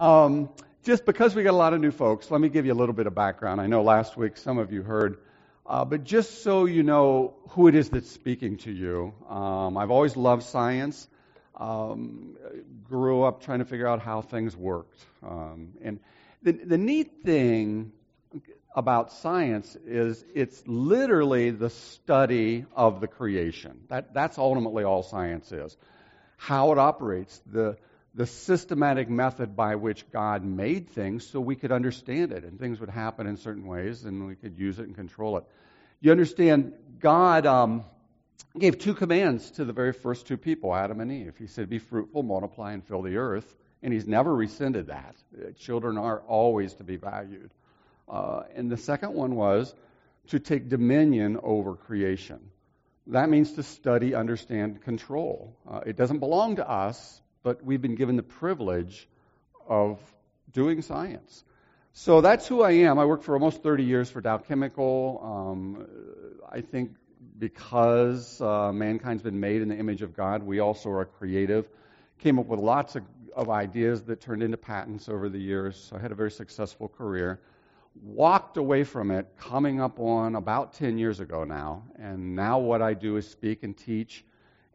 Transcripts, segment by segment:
Um, just because we got a lot of new folks, let me give you a little bit of background. I know last week some of you heard, uh, but just so you know who it is that's speaking to you, um, I've always loved science. Um, grew up trying to figure out how things worked. Um, and the, the neat thing about science is it's literally the study of the creation. That, that's ultimately all science is. How it operates, the, the systematic method by which God made things so we could understand it and things would happen in certain ways and we could use it and control it. You understand, God um, gave two commands to the very first two people, Adam and Eve. He said, Be fruitful, multiply, and fill the earth. And He's never rescinded that. Children are always to be valued. Uh, and the second one was to take dominion over creation. That means to study, understand, control. Uh, it doesn't belong to us, but we've been given the privilege of doing science. So that's who I am. I worked for almost 30 years for Dow Chemical. Um, I think because uh, mankind's been made in the image of God, we also are creative. Came up with lots of, of ideas that turned into patents over the years. So I had a very successful career walked away from it coming up on about 10 years ago now. And now what I do is speak and teach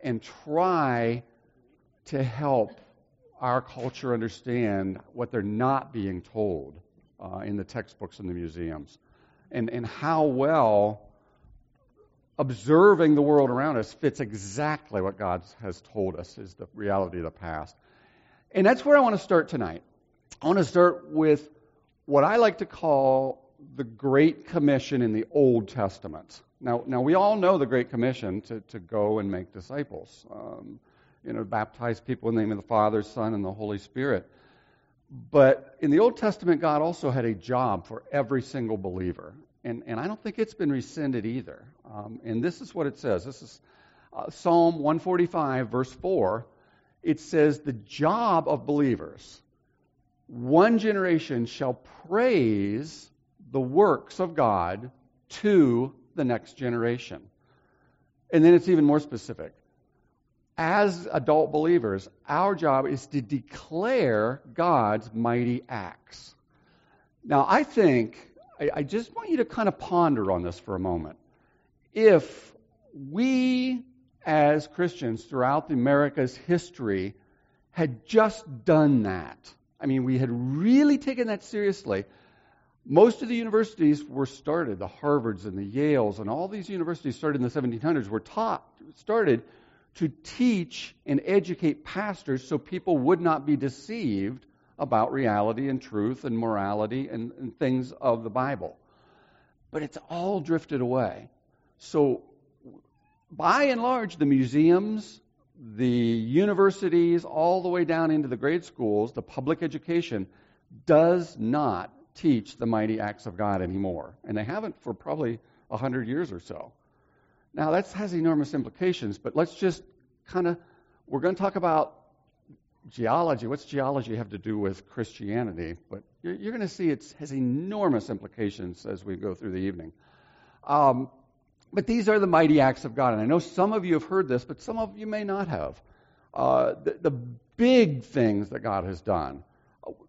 and try to help our culture understand what they're not being told uh, in the textbooks in the museums and, and how well observing the world around us fits exactly what God has told us is the reality of the past. And that's where I want to start tonight. I want to start with what I like to call the Great Commission in the Old Testament. Now, now we all know the Great Commission to, to go and make disciples, um, you know, baptize people in the name of the Father, Son, and the Holy Spirit. But in the Old Testament, God also had a job for every single believer. And, and I don't think it's been rescinded either. Um, and this is what it says. This is uh, Psalm 145, verse 4. It says, The job of believers one generation shall praise the works of God to the next generation. And then it's even more specific. As adult believers, our job is to declare God's mighty acts. Now, I think, I, I just want you to kind of ponder on this for a moment. If we, as Christians throughout America's history, had just done that, I mean, we had really taken that seriously. Most of the universities were started, the Harvards and the Yales and all these universities started in the 1700s were taught, started to teach and educate pastors so people would not be deceived about reality and truth and morality and, and things of the Bible. But it's all drifted away. So, by and large, the museums the universities, all the way down into the grade schools, the public education does not teach the mighty acts of God anymore. And they haven't for probably a hundred years or so. Now, that has enormous implications, but let's just kind of, we're going to talk about geology. What's geology have to do with Christianity? But you're, you're going to see it has enormous implications as we go through the evening. Um, but these are the mighty acts of God. And I know some of you have heard this, but some of you may not have. Uh, the, the big things that God has done.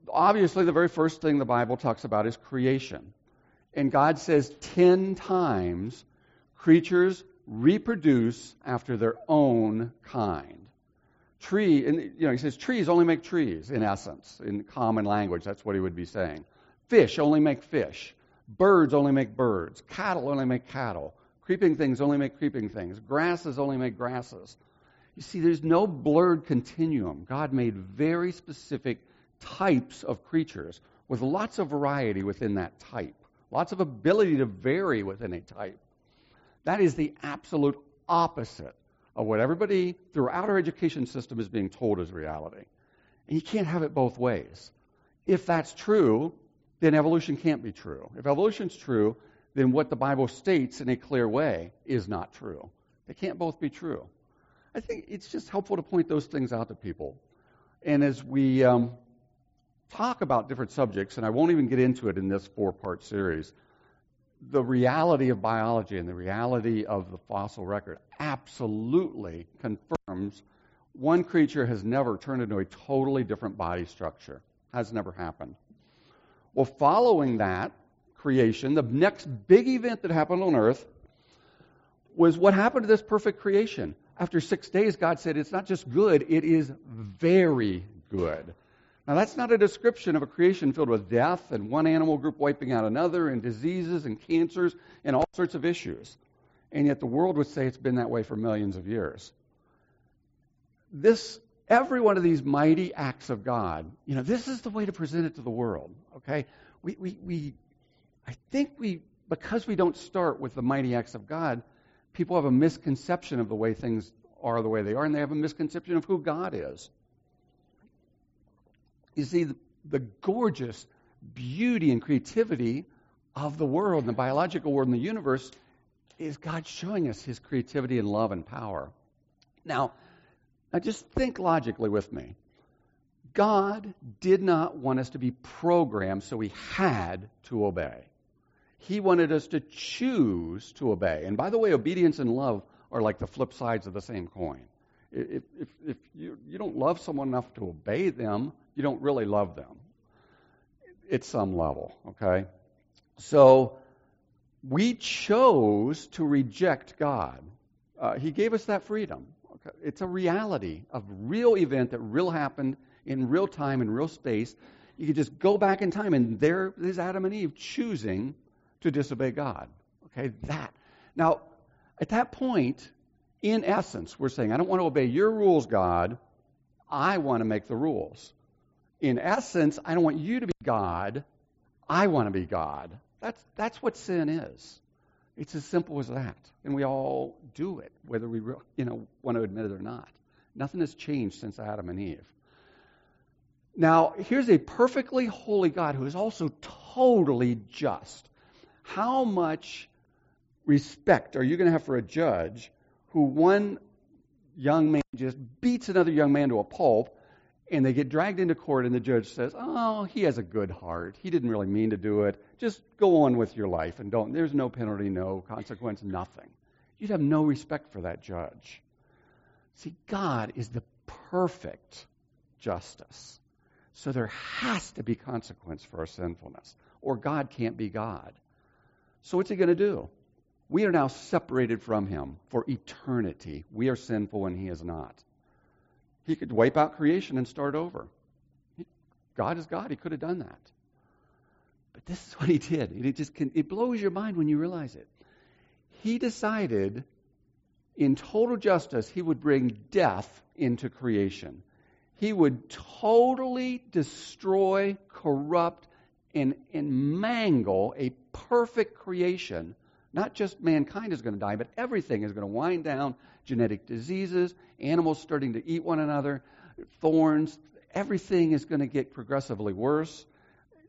Obviously, the very first thing the Bible talks about is creation. And God says 10 times creatures reproduce after their own kind. Tree, and you know, he says trees only make trees, in essence, in common language. That's what he would be saying. Fish only make fish. Birds only make birds. Cattle only make cattle. Creeping things only make creeping things. Grasses only make grasses. You see, there's no blurred continuum. God made very specific types of creatures with lots of variety within that type, lots of ability to vary within a type. That is the absolute opposite of what everybody throughout our education system is being told is reality. And you can't have it both ways. If that's true, then evolution can't be true. If evolution's true, then what the Bible states in a clear way is not true. They can't both be true. I think it's just helpful to point those things out to people. And as we um, talk about different subjects, and I won't even get into it in this four part series, the reality of biology and the reality of the fossil record absolutely confirms one creature has never turned into a totally different body structure. Has never happened. Well, following that creation, the next big event that happened on earth was what happened to this perfect creation. After six days, God said, It's not just good, it is very good. Now, that's not a description of a creation filled with death and one animal group wiping out another and diseases and cancers and all sorts of issues. And yet the world would say it's been that way for millions of years. This, every one of these mighty acts of God, you know, this is the way to present it to the world, okay? We, we, we I think we, because we don't start with the mighty acts of God, people have a misconception of the way things are the way they are, and they have a misconception of who God is. You see, the, the gorgeous beauty and creativity of the world, and the biological world, and the universe is God showing us his creativity and love and power. Now, now just think logically with me. God did not want us to be programmed so we had to obey. He wanted us to choose to obey. And by the way, obedience and love are like the flip sides of the same coin. If, if, if you, you don't love someone enough to obey them, you don't really love them at some level, okay? So we chose to reject God. Uh, he gave us that freedom. Okay? It's a reality, a real event that real happened in real time, in real space. You could just go back in time, and there is Adam and Eve choosing to disobey God. Okay, that. Now, at that point, in essence, we're saying, I don't want to obey your rules, God. I want to make the rules. In essence, I don't want you to be God. I want to be God. That's, that's what sin is. It's as simple as that. And we all do it, whether we you know, want to admit it or not. Nothing has changed since Adam and Eve. Now, here's a perfectly holy God who is also totally just. How much respect are you going to have for a judge who one young man just beats another young man to a pulp and they get dragged into court and the judge says, "Oh, he has a good heart. He didn't really mean to do it. Just go on with your life and don't there's no penalty, no consequence, nothing." You'd have no respect for that judge. See, God is the perfect justice. So there has to be consequence for our sinfulness, or God can't be God. So what's he going to do? We are now separated from him for eternity. We are sinful and he is not. He could wipe out creation and start over. God is God. He could have done that. But this is what he did. It just can, it blows your mind when you realize it. He decided in total justice he would bring death into creation. He would totally destroy, corrupt, and, and mangle a perfect creation not just mankind is going to die, but everything is going to wind down. Genetic diseases, animals starting to eat one another, thorns, everything is going to get progressively worse.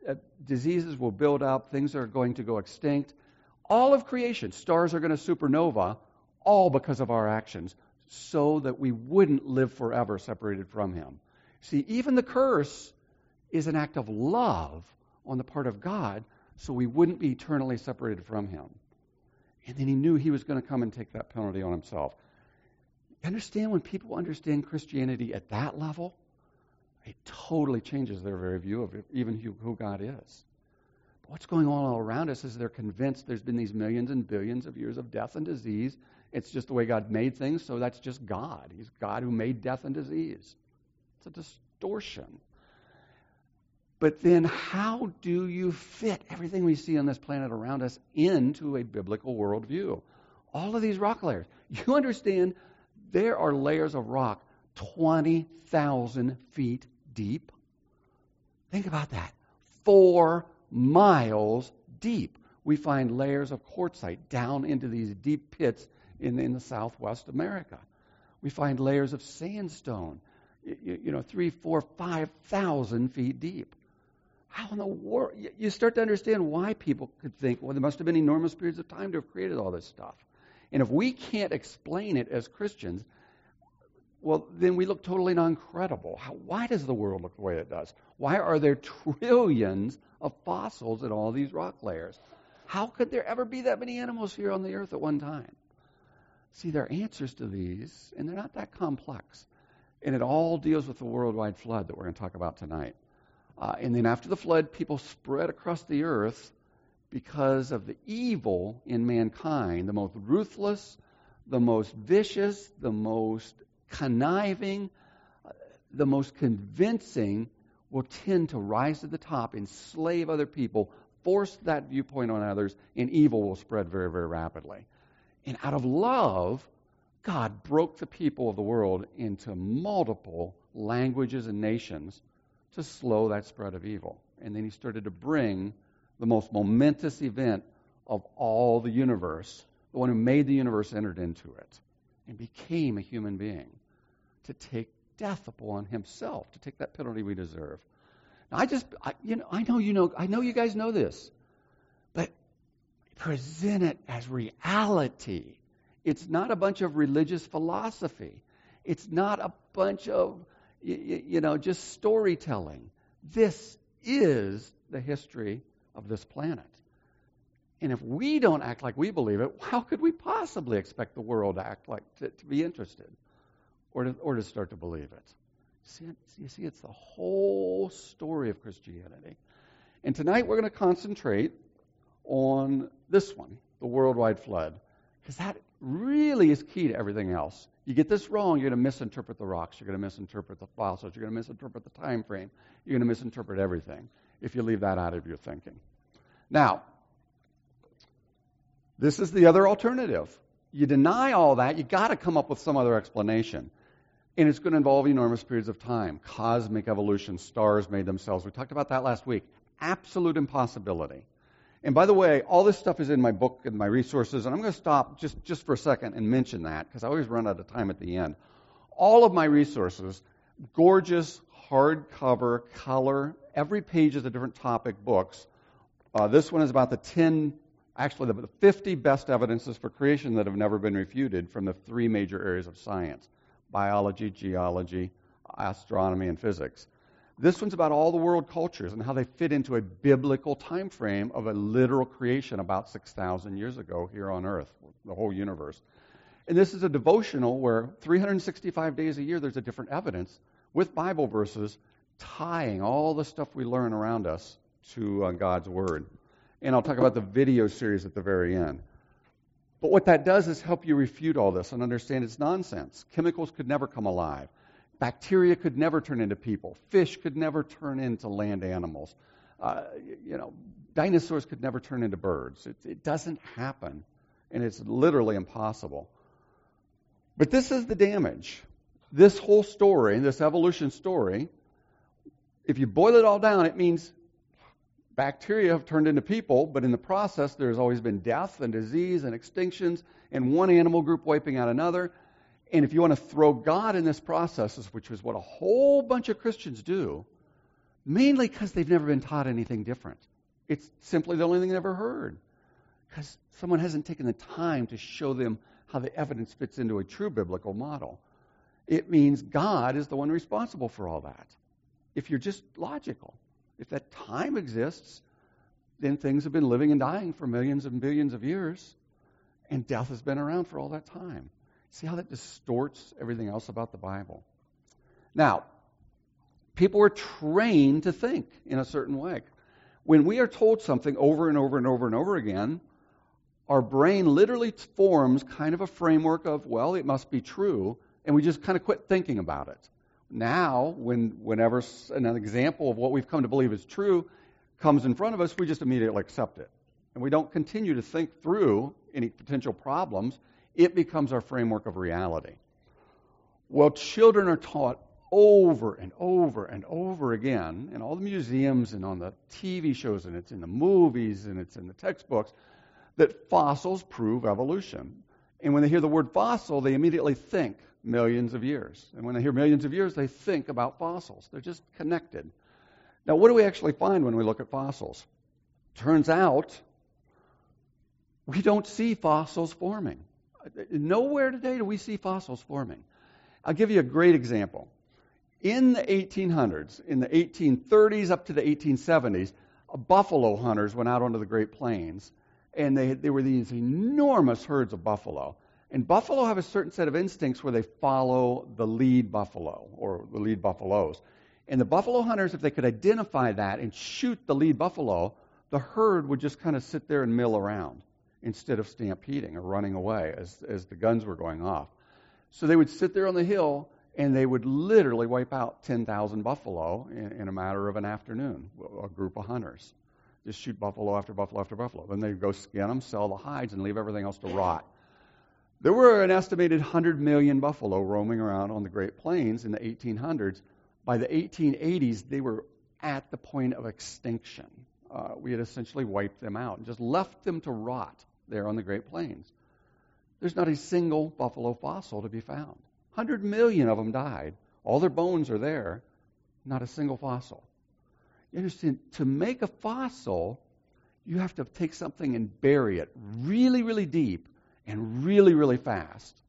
Uh, diseases will build up, things are going to go extinct. All of creation, stars are going to supernova, all because of our actions, so that we wouldn't live forever separated from Him. See, even the curse is an act of love on the part of God, so we wouldn't be eternally separated from Him. And then he knew he was going to come and take that penalty on himself. Understand when people understand Christianity at that level? It totally changes their very view of even who, who God is. But what's going on all around us is they're convinced there's been these millions and billions of years of death and disease. It's just the way God made things, so that's just God. He's God who made death and disease. It's a distortion. But then, how do you fit everything we see on this planet around us into a biblical worldview? All of these rock layers. You understand there are layers of rock 20,000 feet deep? Think about that. Four miles deep. We find layers of quartzite down into these deep pits in, in the southwest America. We find layers of sandstone, you, you know, three, four, five thousand feet deep. How in the world? You start to understand why people could think, well, there must have been enormous periods of time to have created all this stuff. And if we can't explain it as Christians, well, then we look totally non credible. why does the world look the way it does? Why are there trillions of fossils in all these rock layers? How could there ever be that many animals here on the earth at one time? See, there are answers to these, and they're not that complex. And it all deals with the worldwide flood that we're going to talk about tonight. Uh, and then after the flood, people spread across the earth because of the evil in mankind, the most ruthless, the most vicious, the most conniving, uh, the most convincing will tend to rise to the top, enslave other people, force that viewpoint on others, and evil will spread very, very rapidly. And out of love, God broke the people of the world into multiple languages and nations to slow that spread of evil. And then he started to bring the most momentous event of all the universe, the one who made the universe entered into it and became a human being to take death upon himself, to take that penalty we deserve. Now, I just, I, you know, I know you know, I know you guys know this, but present it as reality. It's not a bunch of religious philosophy. It's not a bunch of, you, know, just storytelling. This is the history of this planet. And if we don't act like we believe it, how could we possibly expect the world to act like to, to be interested or to, or to start to believe it? See, you see, it's the whole story of Christianity. And tonight we're going to concentrate on this one, the worldwide flood, because that really is key to everything else. You get this wrong, you're going to misinterpret the rocks, you're going to misinterpret the fossils, you're going to misinterpret the time frame, you're going to misinterpret everything if you leave that out of your thinking. Now, this is the other alternative. You deny all that, you've got to come up with some other explanation. And it's going to involve enormous periods of time. Cosmic evolution, stars made themselves. We talked about that last week. Absolute impossibility. And by the way, all this stuff is in my book and my resources, and I'm going to stop just, just for a second and mention that because I always run out of time at the end. All of my resources, gorgeous, hardcover, color, every page is a different topic books. Uh, this one is about the 10, actually, the 50 best evidences for creation that have never been refuted from the three major areas of science biology, geology, astronomy, and physics. This one's about all the world cultures and how they fit into a biblical time frame of a literal creation about 6,000 years ago here on earth, the whole universe. And this is a devotional where 365 days a year there's a different evidence with Bible verses tying all the stuff we learn around us to uh, God's Word. And I'll talk about the video series at the very end. But what that does is help you refute all this and understand it's nonsense. Chemicals could never come alive. Bacteria could never turn into people. Fish could never turn into land animals. Uh, you know, dinosaurs could never turn into birds. It, it doesn't happen, and it's literally impossible. But this is the damage. This whole story, this evolution story, if you boil it all down, it means bacteria have turned into people, but in the process, there's always been death and disease and extinctions, and one animal group wiping out another. And if you want to throw God in this process, which is what a whole bunch of Christians do, mainly because they've never been taught anything different. It's simply the only thing they've ever heard. Because someone hasn't taken the time to show them how the evidence fits into a true biblical model. It means God is the one responsible for all that. If you're just logical, if that time exists, then things have been living and dying for millions and billions of years, and death has been around for all that time. See how that distorts everything else about the Bible? Now, people are trained to think in a certain way. When we are told something over and over and over and over again, our brain literally forms kind of a framework of, well, it must be true, and we just kind of quit thinking about it. Now, when, whenever an example of what we've come to believe is true comes in front of us, we just immediately accept it. And we don't continue to think through any potential problems it becomes our framework of reality. Well, children are taught over and over and over again in all the museums and on the TV shows, and it's in the movies and it's in the textbooks, that fossils prove evolution. And when they hear the word fossil, they immediately think millions of years. And when they hear millions of years, they think about fossils. They're just connected. Now, what do we actually find when we look at fossils? Turns out we don't see fossils forming. Nowhere today do we see fossils forming. I'll give you a great example. In the 1800s, in the 1830s up to the 1870s, buffalo hunters went out onto the Great Plains, and they, they were these enormous herds of buffalo. And buffalo have a certain set of instincts where they follow the lead buffalo or the lead buffaloes. And the buffalo hunters, if they could identify that and shoot the lead buffalo, the herd would just kind of sit there and mill around instead of stampeding or running away as, as the guns were going off. So they would sit there on the hill and they would literally wipe out 10,000 buffalo in, in, a matter of an afternoon, a group of hunters. Just shoot buffalo after buffalo after buffalo. Then they'd go skin them, sell the hides, and leave everything else to rot. There were an estimated 100 million buffalo roaming around on the Great Plains in the 1800s. By the 1880s, they were at the point of extinction. Uh, we had essentially wiped them out and just left them to rot there on the Great Plains. There's not a single buffalo fossil to be found. 100 million of them died. All their bones are there, not a single fossil. You understand, to make a fossil, you have to take something and bury it really, really deep and really, really fast.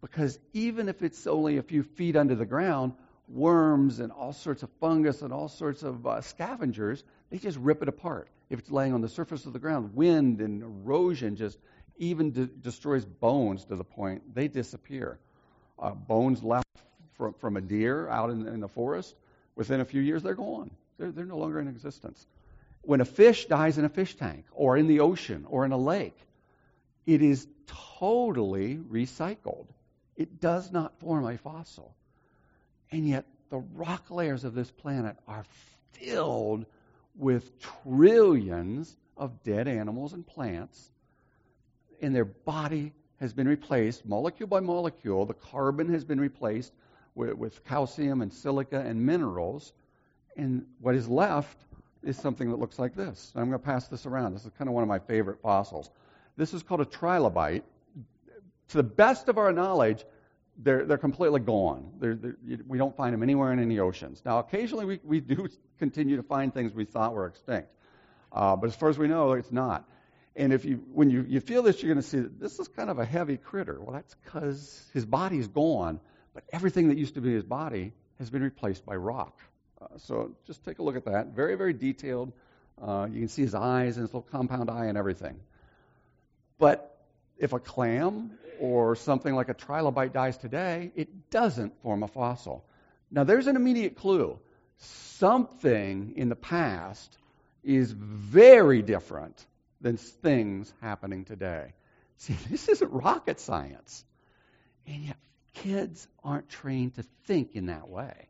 Because even if it's only a few feet under the ground, worms and all sorts of fungus and all sorts of uh, scavengers, they just rip it apart. If it's laying on the surface of the ground, wind and erosion just even de- destroys bones to the point they disappear. Uh, bones left from, from a deer out in, in, the forest, within a few years, they're gone. They're, they're no longer in existence. When a fish dies in a fish tank, or in the ocean, or in a lake, it is totally recycled. It does not form a fossil. And yet, the rock layers of this planet are filled with trillions of dead animals and plants, and their body has been replaced, molecule by molecule. The carbon has been replaced with, with calcium and silica and minerals, and what is left is something that looks like this. I'm going to pass this around. This is kind of one of my favorite fossils. This is called a trilobite. To the best of our knowledge, they're, they're completely gone. They're, they're, we don't find them anywhere in any oceans. Now, occasionally we, we do continue to find things we thought were extinct. Uh, but as far as we know, it's not. And if you, when you, you feel this, you're going to see that this is kind of a heavy critter. Well, that's because his body's gone, but everything that used to be his body has been replaced by rock. Uh, so just take a look at that. Very, very detailed. Uh, you can see his eyes and his little compound eye and everything. But if a clam or something like a trilobite dies today, it doesn't form a fossil. Now, there's an immediate clue. Something in the past is very different than things happening today. See, this isn't rocket science. And yet, kids aren't trained to think in that way.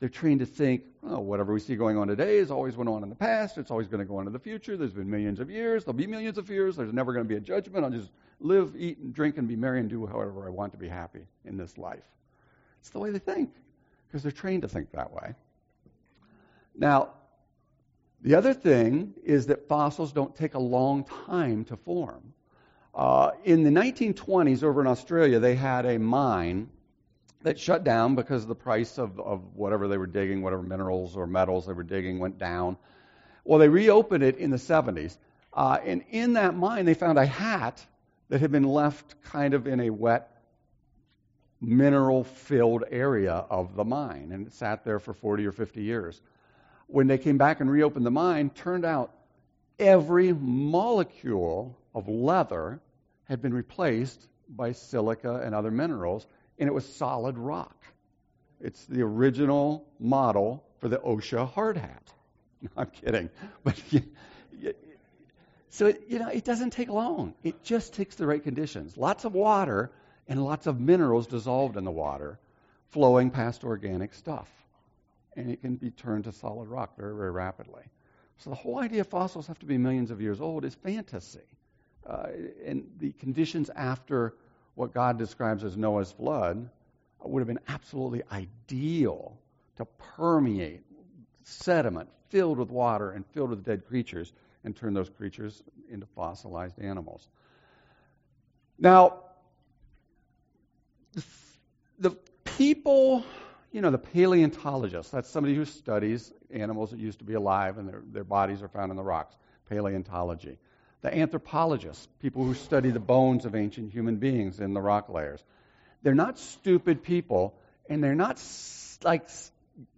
They're trained to think, oh, whatever we see going on today has always went on in the past. It's always going to go on in the future. There's been millions of years. There'll be millions of years. There's never going to be a judgment. I'll just live, eat, and drink, and be merry and do however I want to be happy in this life. It's the way they think because they're trained to think that way. Now, the other thing is that fossils don't take a long time to form. Uh, in the 1920s, over in Australia, they had a mine that shut down because the price of, of whatever they were digging, whatever minerals or metals they were digging, went down. Well, they reopened it in the 70s. Uh, and in that mine, they found a hat that had been left kind of in a wet, mineral filled area of the mine. And it sat there for 40 or 50 years. When they came back and reopened the mine, turned out every molecule of leather had been replaced by silica and other minerals and it was solid rock. It's the original model for the OSHA hard hat. No, I'm kidding. But so it, you know, it doesn't take long. It just takes the right conditions. Lots of water and lots of minerals dissolved in the water, flowing past organic stuff, and it can be turned to solid rock very, very rapidly. So the whole idea of fossils have to be millions of years old is fantasy, uh, and the conditions after what God describes as Noah's flood would have been absolutely ideal to permeate sediment filled with water and filled with dead creatures and turn those creatures into fossilized animals. Now, the people, you know, the paleontologist, that's somebody who studies animals that used to be alive and their, their bodies are found in the rocks, paleontology the anthropologists, people who study the bones of ancient human beings in the rock layers. They're not stupid people, and they're not like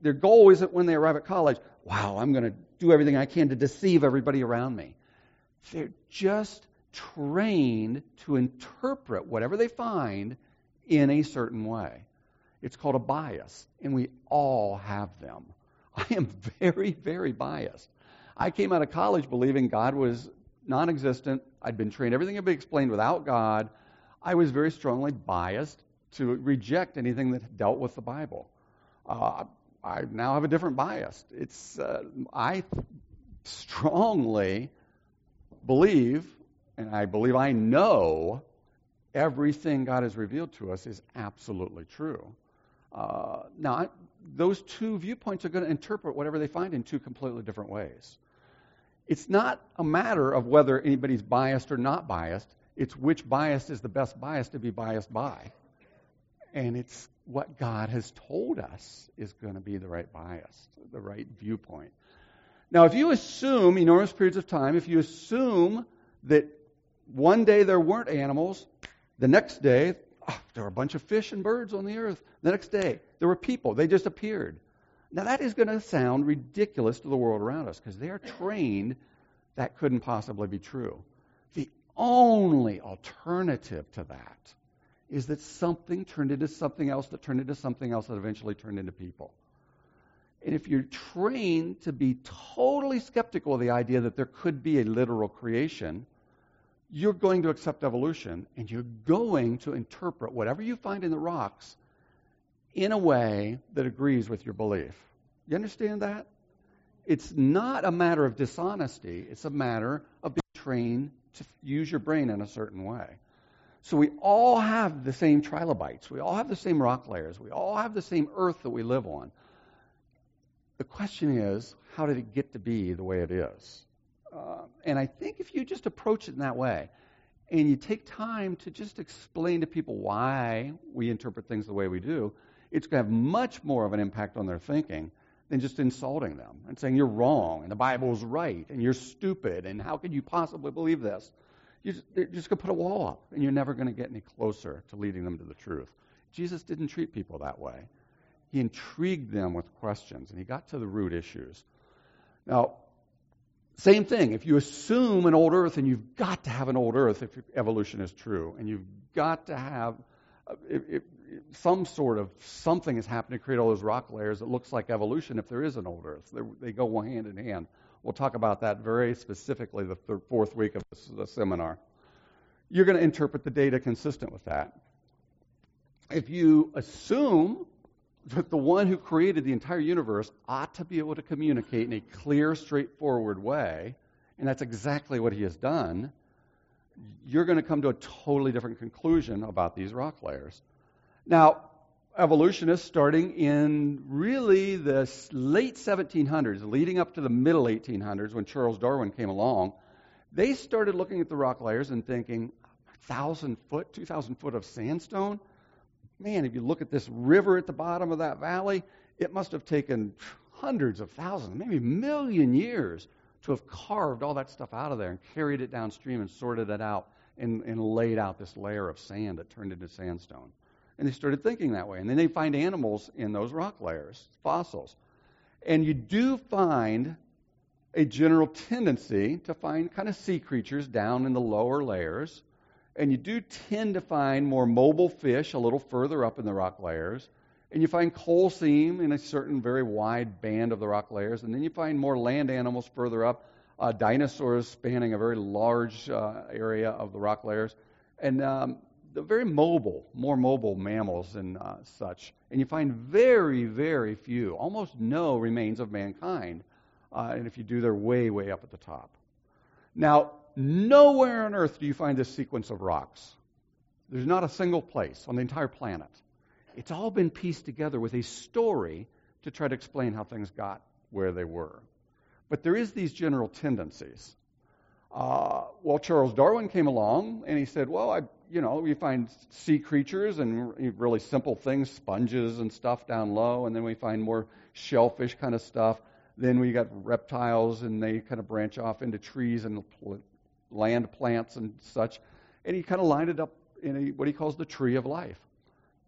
their goal isn't when they arrive at college, wow, I'm going to do everything I can to deceive everybody around me. They're just trained to interpret whatever they find in a certain way. It's called a bias, and we all have them. I am very, very biased. I came out of college believing God was non existent. I'd been trained, everything had be explained without God. I was very strongly biased to reject anything that dealt with the Bible. Uh, I now have a different bias. It's uh, I strongly believe, and I believe I know everything God has revealed to us is absolutely true. Uh, now, I, those two viewpoints are going to interpret whatever they find in two completely different ways. It's not a matter of whether anybody's biased or not biased. It's which bias is the best bias to be biased by. And it's what God has told us is going to be the right bias, the right viewpoint. Now, if you assume enormous periods of time, if you assume that one day there weren't animals, the next day oh, there were a bunch of fish and birds on the earth. The next day there were people, they just appeared. Now, that is going to sound ridiculous to the world around us because they are trained that couldn't possibly be true. The only alternative to that is that something turned into something else that turned into something else that eventually turned into people. And if you're trained to be totally skeptical of the idea that there could be a literal creation, you're going to accept evolution and you're going to interpret whatever you find in the rocks in a way that agrees with your belief. You understand that? It's not a matter of dishonesty, it's a matter of being trained to use your brain in a certain way. So we all have the same trilobites. We all have the same rock layers. We all have the same earth that we live on. The question is, how did it get to be the way it is? Uh, and I think if you just approach it in that way, and you take time to just explain to people why we interpret things the way we do, it's going to have much more of an impact on their thinking than just insulting them and saying you're wrong and the Bible's right and you're stupid and how could you possibly believe this? You're just, they're just going to put a wall up, and you're never going to get any closer to leading them to the truth. Jesus didn't treat people that way. He intrigued them with questions, and he got to the root issues. Now, same thing. If you assume an old Earth, and you've got to have an old Earth if evolution is true, and you've got to have uh, if, if, some sort of something has happened to create all those rock layers that looks like evolution if there is an old Earth. They're, they go hand in hand. We'll talk about that very specifically the fourth week of the seminar. You're going to interpret the data consistent with that. If you assume that the one who created the entire universe ought to be able to communicate in a clear, straightforward way, and that's exactly what he has done, you're going to come to a totally different conclusion about these rock layers. Now, evolutionists starting in really the late 1700s, leading up to the middle 1800s when Charles Darwin came along, they started looking at the rock layers and thinking, 1,000 foot, 2,000 foot of sandstone? Man, if you look at this river at the bottom of that valley, it must have taken hundreds of thousands, maybe a million years to have carved all that stuff out of there and carried it downstream and sorted it out and, and laid out this layer of sand that turned into sandstone. And they started thinking that way. And then they find animals in those rock layers, fossils. And you do find a general tendency to find kind of sea creatures down in the lower layers. And you do tend to find more mobile fish a little further up in the rock layers. And you find coal seam in a certain very wide band of the rock layers. And then you find more land animals further up, uh, dinosaurs spanning a very large uh, area of the rock layers. And um, the very mobile, more mobile mammals and uh, such. And you find very, very few, almost no remains of mankind. Uh, and if you do, they're way, way up at the top. Now, nowhere on Earth do you find this sequence of rocks. There's not a single place on the entire planet. It's all been pieced together with a story to try to explain how things got where they were. But there is these general tendencies. Uh, well, Charles Darwin came along and he said, "Well, I, you know, we find sea creatures and really simple things, sponges and stuff down low, and then we find more shellfish kind of stuff. Then we got reptiles, and they kind of branch off into trees and land plants and such. And he kind of lined it up in a, what he calls the tree of life,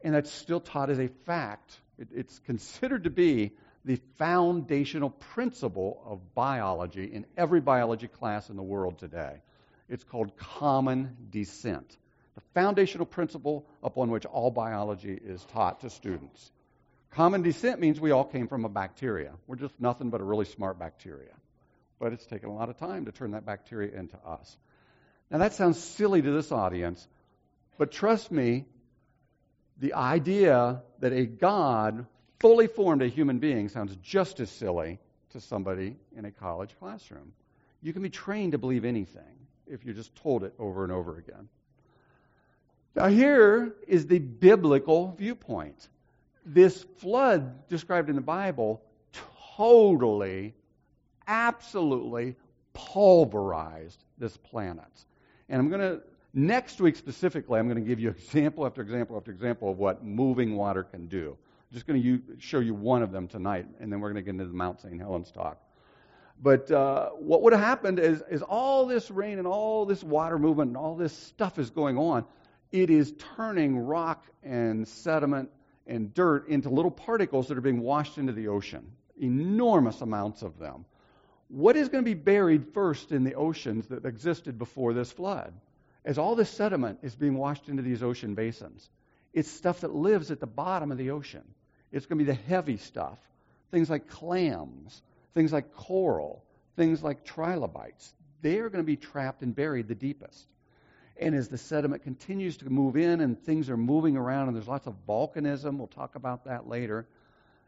and that's still taught as a fact. It, it's considered to be the foundational principle of biology in every biology class in the world today. It's called common descent. The foundational principle upon which all biology is taught to students. Common descent means we all came from a bacteria. We're just nothing but a really smart bacteria. But it's taken a lot of time to turn that bacteria into us. Now, that sounds silly to this audience, but trust me, the idea that a God fully formed a human being sounds just as silly to somebody in a college classroom. You can be trained to believe anything if you're just told it over and over again. Now, here is the biblical viewpoint. This flood described in the Bible totally, absolutely pulverized this planet. And I'm going to, next week specifically, I'm going to give you example after example after example of what moving water can do. I'm just going to show you one of them tonight, and then we're going to get into the Mount St. Helens talk. But uh, what would have happened is, is all this rain and all this water movement and all this stuff is going on. It is turning rock and sediment and dirt into little particles that are being washed into the ocean. Enormous amounts of them. What is going to be buried first in the oceans that existed before this flood? As all this sediment is being washed into these ocean basins, it's stuff that lives at the bottom of the ocean. It's going to be the heavy stuff, things like clams, things like coral, things like trilobites. They are going to be trapped and buried the deepest. And as the sediment continues to move in and things are moving around and there's lots of volcanism, we'll talk about that later,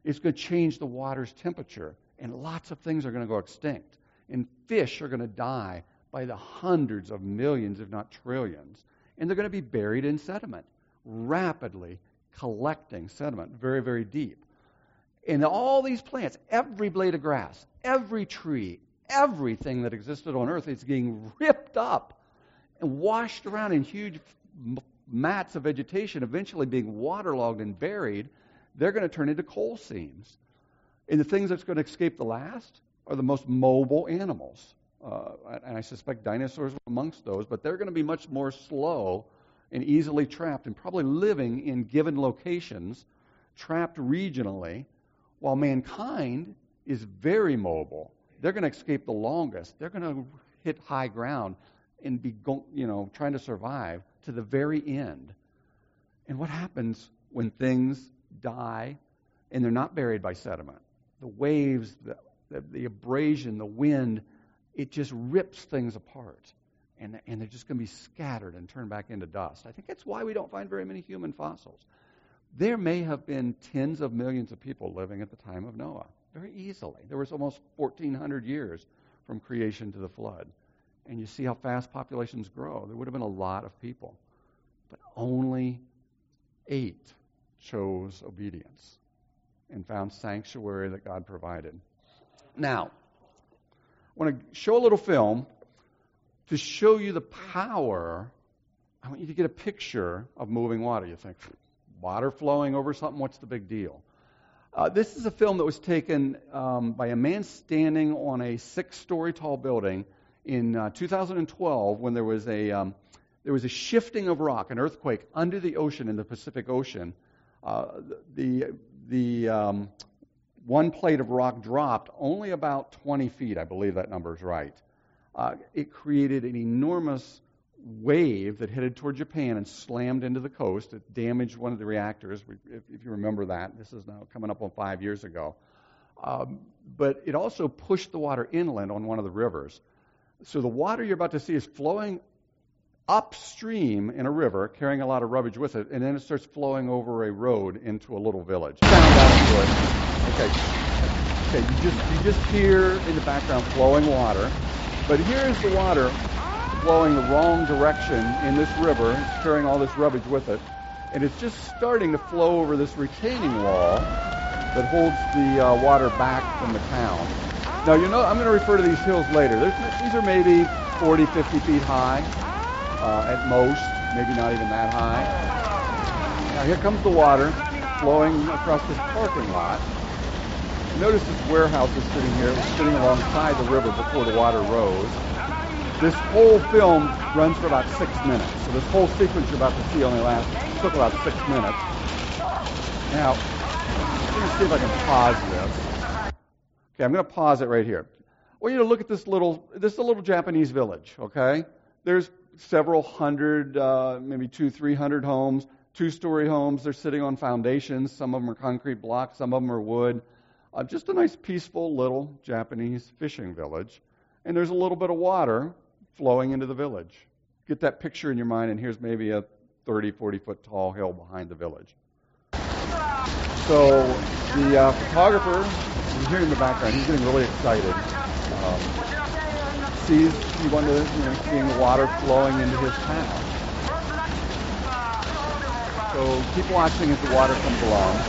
it's going to change the water's temperature. And lots of things are going to go extinct. And fish are going to die by the hundreds of millions, if not trillions. And they're going to be buried in sediment, rapidly collecting sediment very, very deep. And all these plants, every blade of grass, every tree, everything that existed on earth is getting ripped up and washed around in huge mats of vegetation, eventually being waterlogged and buried. They're going to turn into coal seams. And the things that's going to escape the last are the most mobile animals. Uh, and I suspect dinosaurs are amongst those, but they're going to be much more slow and easily trapped and probably living in given locations, trapped regionally, while mankind is very mobile. They're going to escape the longest. They're going to hit high ground and be, you know, trying to survive to the very end. And what happens when things die and they're not buried by sediment? The waves, the, the, the abrasion, the wind, it just rips things apart. And, and they're just going to be scattered and turned back into dust. I think that's why we don't find very many human fossils. There may have been tens of millions of people living at the time of Noah, very easily. There was almost 1,400 years from creation to the flood and you see how fast populations grow. There would have been a lot of people. But only eight chose obedience and found sanctuary that God provided. Now, I want to show a little film to show you the power. I want you to get a picture of moving water. You think, water flowing over something, what's the big deal? Uh, this is a film that was taken um, by a man standing on a six story tall building in uh, 2012 when there was a um, there was a shifting of rock, an earthquake under the ocean in the Pacific Ocean. Uh, the the um, one plate of rock dropped only about 20 feet. I believe that number is right. Uh, it created an enormous wave that headed toward Japan and slammed into the coast. It damaged one of the reactors. If, if you remember that, this is now coming up on five years ago. Um, but it also pushed the water inland on one of the rivers. So the water you're about to see is flowing upstream in a river, carrying a lot of rubbish with it, and then it starts flowing over a road into a little village. Sound out it. Okay. Okay, you just you just hear in the background flowing water. But here's the water flowing the wrong direction in this river. It's carrying all this rubbish with it. And it's just starting to flow over this retaining wall that holds the uh, water back from the town. Now, you know, I'm going to refer to these hills later. There's, these are maybe 40, 50 feet high uh, at most, maybe not even that high. Now, here comes the water flowing across this parking lot. Notice this warehouse is sitting here. It was sitting alongside the river before the water rose. This whole film runs for about six minutes. So this whole sequence you're about to see only lasts took about six minutes. Now, let me see if I can pause this. Okay, I'm going to pause it right here. I want you to look at this little, this is a little Japanese village, okay? there's several hundred, uh, maybe two, three hundred homes, two story homes. They're sitting on foundations. Some of them are concrete blocks, some of them are wood. Uh, just a nice, peaceful little Japanese fishing village. And there's a little bit of water flowing into the village. Get that picture in your mind, and here's maybe a 30, 40 foot tall hill behind the village. So the uh, photographer, you hear in the background, he's getting really excited. Um, sees he wanted, you know, seeing the water flowing into his town. So keep watching as the water comes along.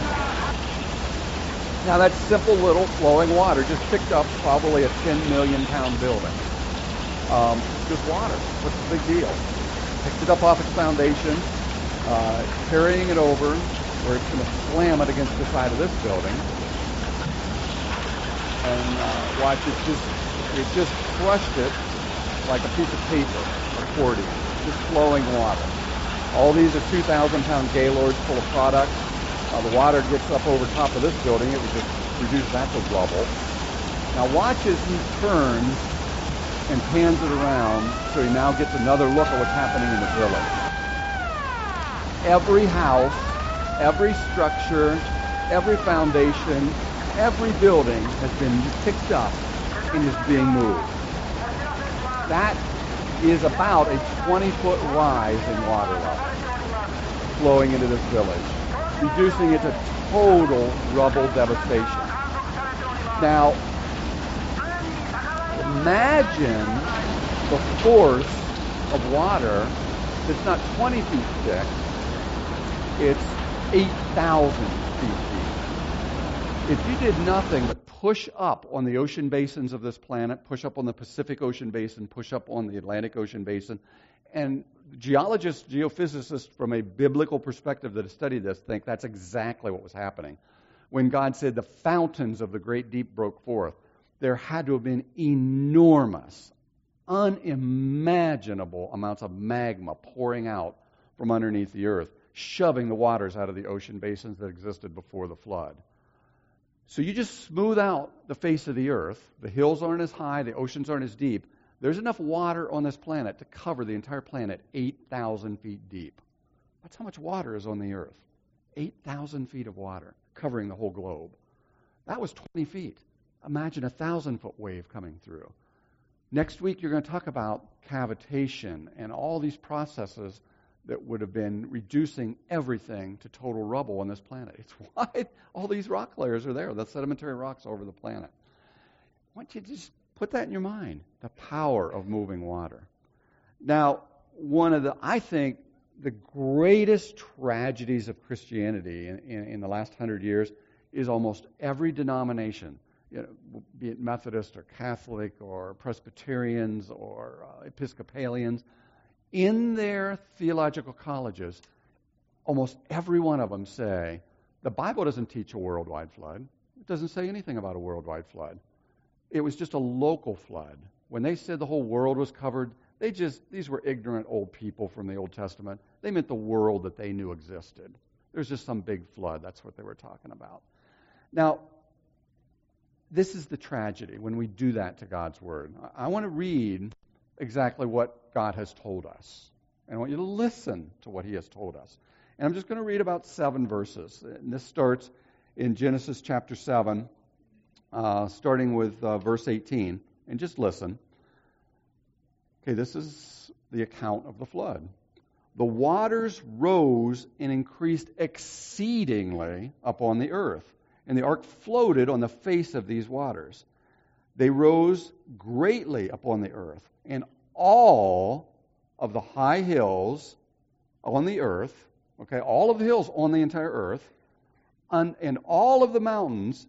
Now that simple little flowing water just picked up probably a 10 million pound building. Um, just water. What's the big deal? Picked it up off its foundation, uh, carrying it over where it's going to slam it against the side of this building. And uh, watch it just, it just crushed it like a piece of paper, accordion, just flowing water. All these are 2,000 pound gaylords full of product. Uh, the water gets up over top of this building. It would just reduce that to rubble. Now watch as he turns and pans it around so he now gets another look at what's happening in the village. Every house, every structure, every foundation, every building has been picked up and is being moved. That is about a 20 foot rise in water level flowing into this village, reducing it to total rubble devastation. Now, imagine the force of water that's not 20 feet thick, it's 8,000 feet deep. If you did nothing but push up on the ocean basins of this planet, push up on the Pacific Ocean Basin, push up on the Atlantic Ocean Basin, and geologists, geophysicists from a biblical perspective that have studied this think that's exactly what was happening. When God said the fountains of the great deep broke forth, there had to have been enormous, unimaginable amounts of magma pouring out from underneath the earth, shoving the waters out of the ocean basins that existed before the flood. So you just smooth out the face of the earth. The hills aren't as high, the oceans aren't as deep. There's enough water on this planet to cover the entire planet 8,000 feet deep. That's how much water is on the earth. 8,000 feet of water covering the whole globe. That was 20 feet. Imagine a thousand foot wave coming through. Next week, you're going to talk about cavitation and all these processes that would have been reducing everything to total rubble on this planet. It's why all these rock layers are there, the sedimentary rocks over the planet. I want you just put that in your mind the power of moving water. Now, one of the, I think, the greatest tragedies of Christianity in, in, in the last hundred years is almost every denomination you know, be it Methodist or Catholic or Presbyterians or uh, Episcopalians, in their theological colleges, almost every one of them say the Bible doesn't teach a worldwide flood. It doesn't say anything about a worldwide flood. It was just a local flood. When they said the whole world was covered, they just these were ignorant old people from the Old Testament. They meant the world that they knew existed. There's just some big flood. That's what they were talking about. Now, this is the tragedy when we do that to God's Word. I want to read exactly what God has told us. And I want you to listen to what He has told us. And I'm just going to read about seven verses. And this starts in Genesis chapter 7, uh, starting with uh, verse 18. And just listen. Okay, this is the account of the flood. The waters rose and increased exceedingly upon the earth and the ark floated on the face of these waters. They rose greatly upon the earth, and all of the high hills on the earth, okay, all of the hills on the entire earth, and all of the mountains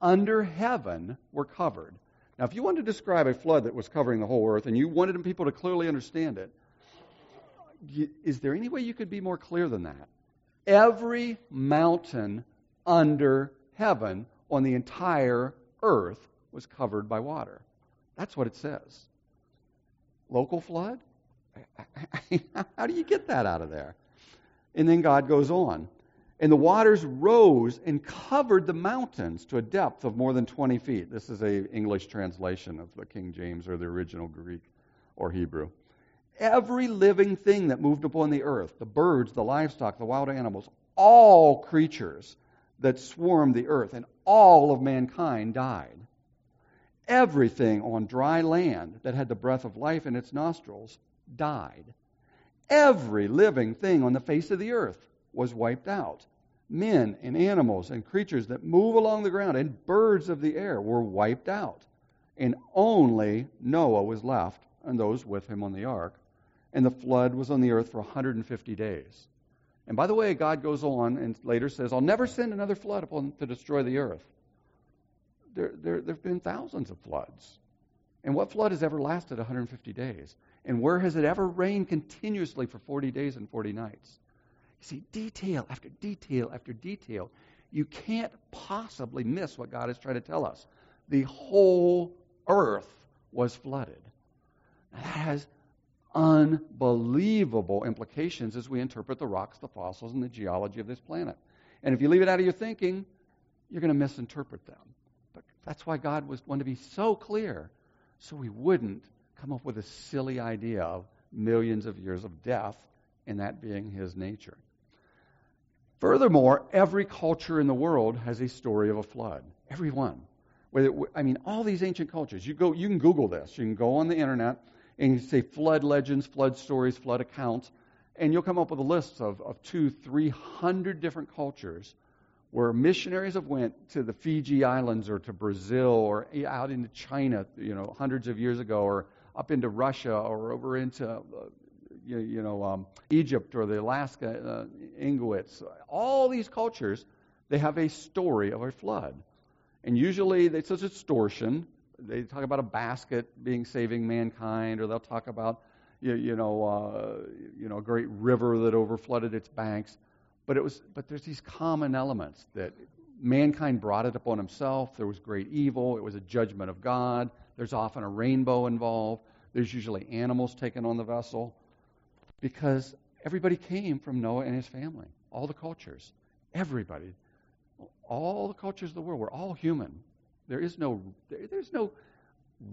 under heaven were covered. Now, if you wanted to describe a flood that was covering the whole earth and you wanted people to clearly understand it, is there any way you could be more clear than that? Every mountain under heaven on the entire earth was covered by water. That's what it says. Local flood? How do you get that out of there? And then God goes on. And the waters rose and covered the mountains to a depth of more than 20 feet. This is a English translation of the King James or the original Greek or Hebrew. every living thing that moved upon the earth the birds, the livestock, the wild animals, all creatures that swarmed the earth, and all of mankind died. Everything on dry land that had the breath of life in its nostrils died. Every living thing on the face of the earth was wiped out. Men and animals and creatures that move along the ground and birds of the air were wiped out. And only Noah was left and those with him on the ark. And the flood was on the earth for 150 days. And by the way, God goes on and later says, I'll never send another flood upon to destroy the earth. There, there, there have been thousands of floods. And what flood has ever lasted 150 days? And where has it ever rained continuously for 40 days and 40 nights? You see, detail after detail after detail. You can't possibly miss what God is trying to tell us. The whole earth was flooded. Now, that has unbelievable implications as we interpret the rocks, the fossils, and the geology of this planet. And if you leave it out of your thinking, you're going to misinterpret them. That's why God was going to be so clear so we wouldn't come up with a silly idea of millions of years of death and that being his nature. Furthermore, every culture in the world has a story of a flood. Every one. I mean, all these ancient cultures. You go, you can Google this. You can go on the internet and you say flood legends, flood stories, flood accounts, and you'll come up with a list of, of two, three hundred different cultures where missionaries have went to the Fiji Islands or to Brazil or out into China, you know, hundreds of years ago, or up into Russia or over into, uh, you, you, know, um, Egypt or the Alaska uh, Inuits. All these cultures, they have a story of a flood. And usually it's a distortion. They talk about a basket being saving mankind, or they'll talk about, you, you know, uh, you know, a great river that overflooded its banks. But it was, but there's these common elements that mankind brought it upon himself. There was great evil. It was a judgment of God. There's often a rainbow involved. There's usually animals taken on the vessel because everybody came from Noah and his family. All the cultures, everybody, all the cultures of the world were all human. There is no, there's no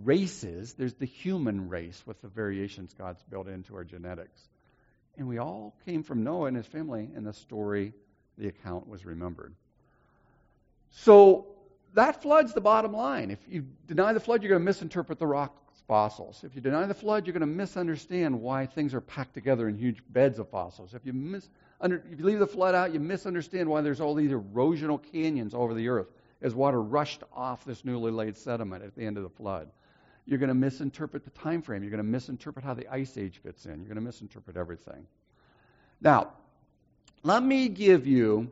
races. There's the human race with the variations God's built into our genetics. And we all came from Noah and his family, and the story, the account was remembered. So that flood's the bottom line. If you deny the flood, you're going to misinterpret the rock fossils. If you deny the flood, you're going to misunderstand why things are packed together in huge beds of fossils. If you, mis- under, if you leave the flood out, you misunderstand why there's all these erosional canyons over the earth as water rushed off this newly laid sediment at the end of the flood. You're going to misinterpret the time frame. You're going to misinterpret how the ice age fits in. You're going to misinterpret everything. Now, let me give you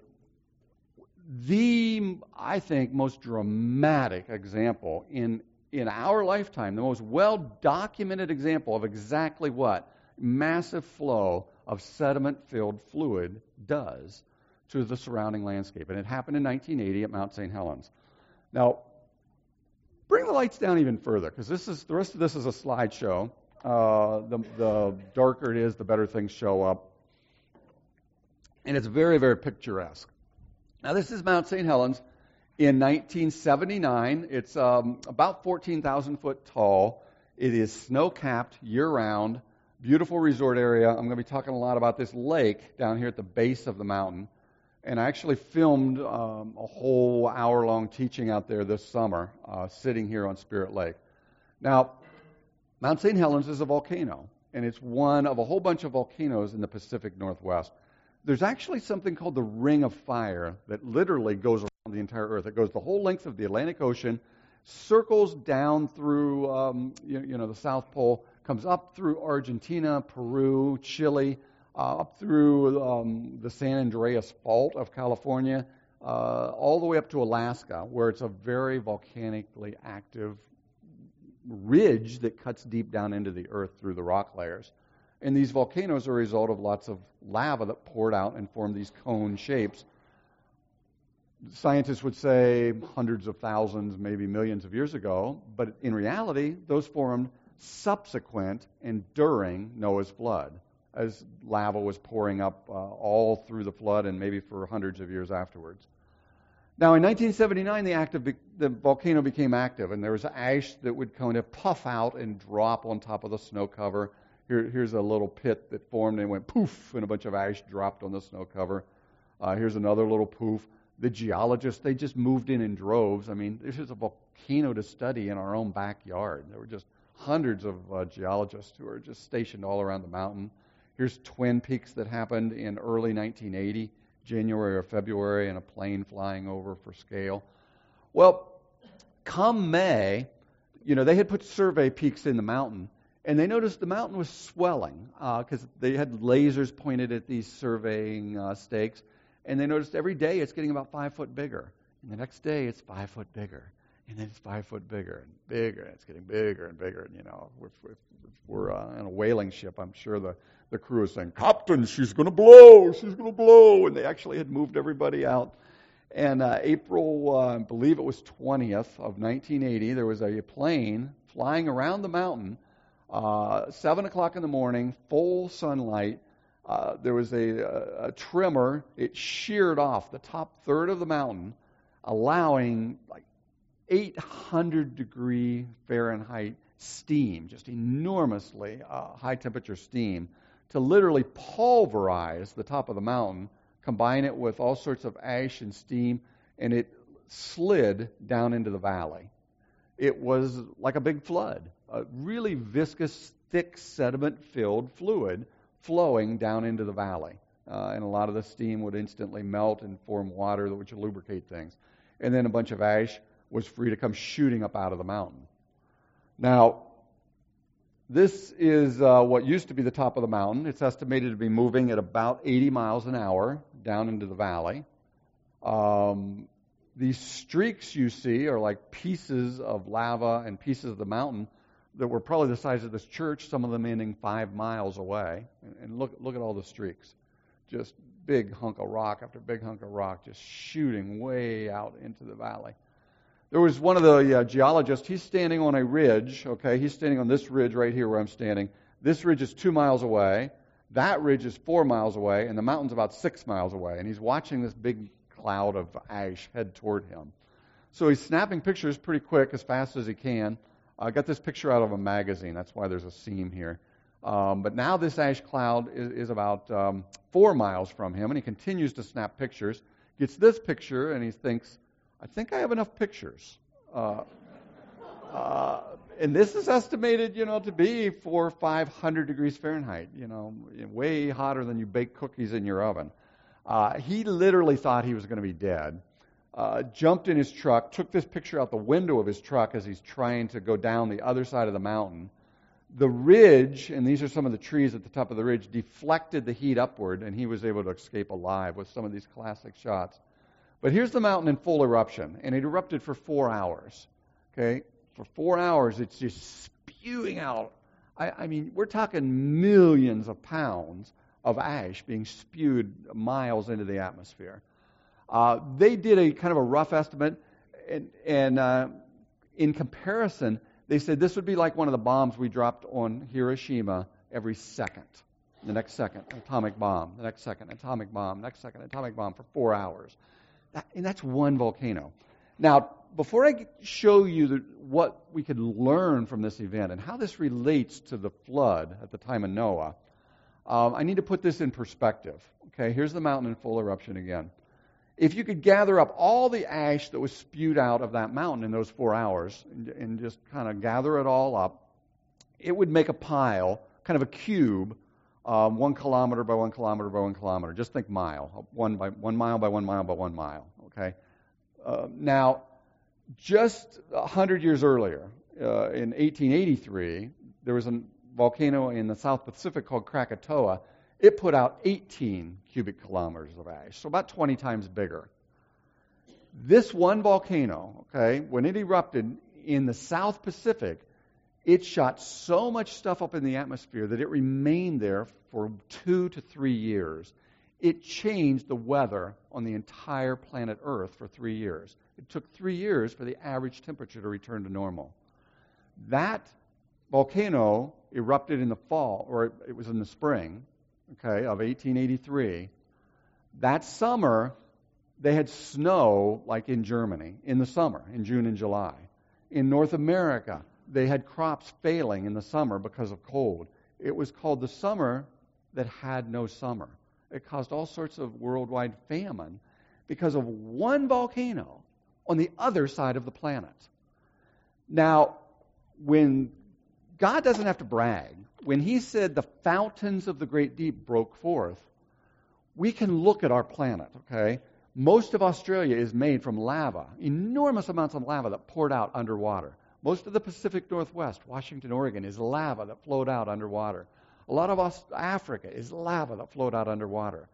the, I think, most dramatic example in, in our lifetime, the most well documented example of exactly what massive flow of sediment filled fluid does to the surrounding landscape. And it happened in 1980 at Mount St. Helens. Now, Bring the lights down even further, because this is the rest of this is a slideshow. Uh, the, the darker it is, the better things show up, and it's very, very picturesque. Now, this is Mount St. Helens in 1979. It's um, about 14,000 foot tall. It is snow capped year round. Beautiful resort area. I'm going to be talking a lot about this lake down here at the base of the mountain and I actually filmed um, a whole hour long teaching out there this summer, uh, sitting here on Spirit Lake. Now, Mount St. Helens is a volcano, and it's one of a whole bunch of volcanoes in the Pacific Northwest. There's actually something called the Ring of Fire that literally goes around the entire Earth. It goes the whole length of the Atlantic Ocean, circles down through um, you, you know the South Pole, comes up through Argentina, Peru, Chile, uh, up through um, the San Andreas Fault of California, uh, all the way up to Alaska, where it's a very volcanically active ridge that cuts deep down into the earth through the rock layers. And these volcanoes are a result of lots of lava that poured out and formed these cone shapes. Scientists would say hundreds of thousands, maybe millions of years ago, but in reality, those formed subsequent and during Noah's flood as lava was pouring up uh, all through the flood and maybe for hundreds of years afterwards. Now, in 1979, the, active, the volcano became active, and there was ash that would kind of puff out and drop on top of the snow cover. Here, here's a little pit that formed and went poof, and a bunch of ash dropped on the snow cover. Uh, here's another little poof. The geologists, they just moved in in droves. I mean, this is a volcano to study in our own backyard. There were just hundreds of uh, geologists who are just stationed all around the mountain. Here's twin peaks that happened in early 1980, January or February, and a plane flying over for scale. Well, come May, you know, they had put survey peaks in the mountain, and they noticed the mountain was swelling because uh, they had lasers pointed at these surveying uh, stakes, and they noticed every day it's getting about five foot bigger. And the next day it's five foot bigger, and then it's five foot bigger and bigger, and it's getting bigger and bigger. And, you know, we're uh, in a whaling ship, I'm sure the the crew is saying, "Captain, she's going to blow, she's going to blow," and they actually had moved everybody out. And uh, April, uh, I believe it was 20th of 1980, there was a plane flying around the mountain uh, 7 o'clock in the morning, full sunlight. Uh, there was a, a, a, trimmer. It sheared off the top third of the mountain, allowing like 800 degree Fahrenheit steam, just enormously uh, high temperature steam, to literally pulverize the top of the mountain, combine it with all sorts of ash and steam, and it slid down into the valley. It was like a big flood a really viscous, thick, sediment filled fluid flowing down into the valley. Uh, and a lot of the steam would instantly melt and form water, which would lubricate things. And then a bunch of ash was free to come shooting up out of the mountain. Now, this is uh, what used to be the top of the mountain. It's estimated to be moving at about 80 miles an hour down into the valley. Um, these streaks you see are like pieces of lava and pieces of the mountain that were probably the size of this church, some of them ending five miles away. And, look, look at all the streaks. Just big hunk of rock after big hunk of rock just shooting way out into the valley. There was one of the uh, geologists, he's standing on a ridge, okay? He's standing on this ridge right here where I'm standing. This ridge is two miles away. That ridge is four miles away, and the mountain's about six miles away. And he's watching this big cloud of ash head toward him. So he's snapping pictures pretty quick, as fast as he can. I got this picture out of a magazine. That's why there's a seam here. Um, but now this ash cloud is, is about um, four miles from him, and he continues to snap pictures. Gets this picture, and he thinks, I think I have enough pictures. Uh, uh, and this is estimated, you know, to be four or five hundred degrees Fahrenheit. You know, way hotter than you bake cookies in your oven. Uh, he literally thought he was going to be dead uh, jumped in his truck, took this picture out the window of his truck as he's trying to go down the other side of the mountain. The ridge, and these are some of the trees at the top of the ridge, deflected the heat upward, and he was able to escape alive with some of these classic shots. But here's the mountain in full eruption, and it erupted for four hours. Okay? For four hours, it's just spewing out. I, I mean, we're talking millions of pounds of ash being spewed miles into the atmosphere. Uh, they did a kind of a rough estimate, and, and uh, in comparison, they said this would be like one of the bombs we dropped on Hiroshima every second. The next second, atomic bomb. The next second, atomic bomb. Next second, atomic bomb for four hours. And that's one volcano. Now, before I show you the, what we could learn from this event and how this relates to the flood at the time of Noah, um, I need to put this in perspective. Okay, here's the mountain in full eruption again if you could gather up all the ash that was spewed out of that mountain in those four hours and, and just kind of gather it all up, it would make a pile, kind of a cube, um, one kilometer by one kilometer by one kilometer. Just think mile, one by one mile by one mile by one mile. Okay. Uh, now, just hundred years earlier, uh, in 1883, there was a volcano in the South Pacific called Krakatoa it put out 18 cubic kilometers of ash, so about 20 times bigger. This one volcano, okay, when it erupted in the South Pacific, it shot so much stuff up in the atmosphere that it remained there for two to three years. It changed the weather on the entire planet Earth for three years. It took three years for the average temperature to return to normal. That volcano erupted in the fall, or it was in the spring, okay, of 1883, that summer they had snow like in Germany in the summer, in June and July. In North America, they had crops failing in the summer because of cold. It was called the summer that had no summer. It caused all sorts of worldwide famine because of one volcano on the other side of the planet. Now, when God doesn't have to brag, when He said the fountains of the great deep broke forth, we can look at our planet, okay? Most of Australia is made from lava, enormous amounts of lava that poured out underwater. Most of the Pacific Northwest, Washington, Oregon, is lava that flowed out underwater. A lot of Africa is lava that flowed out underwater.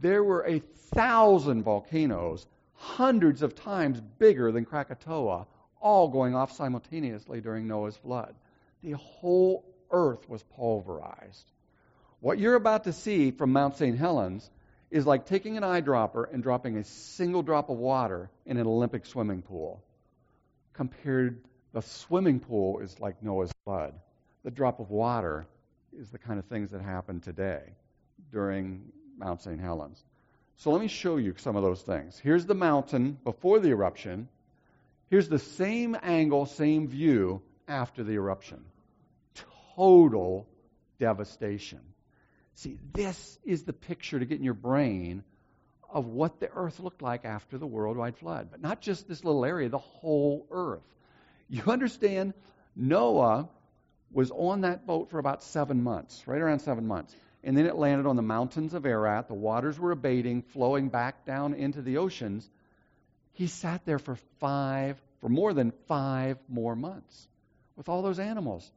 There were a thousand volcanoes, hundreds of times bigger than Krakatoa, all going off simultaneously during Noah's flood. The whole earth was pulverized. What you're about to see from Mount St. Helens is like taking an eyedropper and dropping a single drop of water in an Olympic swimming pool. Compared, the swimming pool is like Noah's flood. The drop of water is the kind of things that happen today during Mount St. Helens. So let me show you some of those things. Here's the mountain before the eruption. Here's the same angle, same view after the eruption. Total devastation. See, this is the picture to get in your brain of what the earth looked like after the worldwide flood. But not just this little area, the whole earth. You understand, Noah was on that boat for about seven months, right around seven months. And then it landed on the mountains of Ararat. The waters were abating, flowing back down into the oceans. He sat there for five, for more than five more months with all those animals.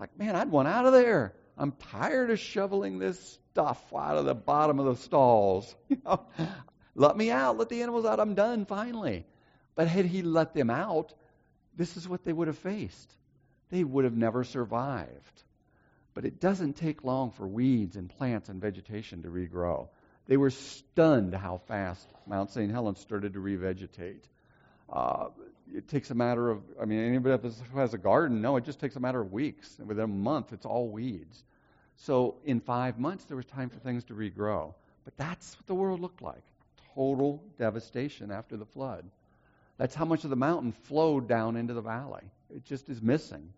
Like, man, I'd want out of there. I'm tired of shoveling this stuff out of the bottom of the stalls. You know, let me out. Let the animals out. I'm done finally. But had he let them out, this is what they would have faced they would have never survived. But it doesn't take long for weeds and plants and vegetation to regrow. They were stunned how fast Mount St. Helens started to revegetate. Uh, it takes a matter of, I mean, anybody who has a garden, no, it just takes a matter of weeks. Within a month, it's all weeds. So in five months, there was time for things to regrow. But that's what the world looked like total devastation after the flood. That's how much of the mountain flowed down into the valley. It just is missing.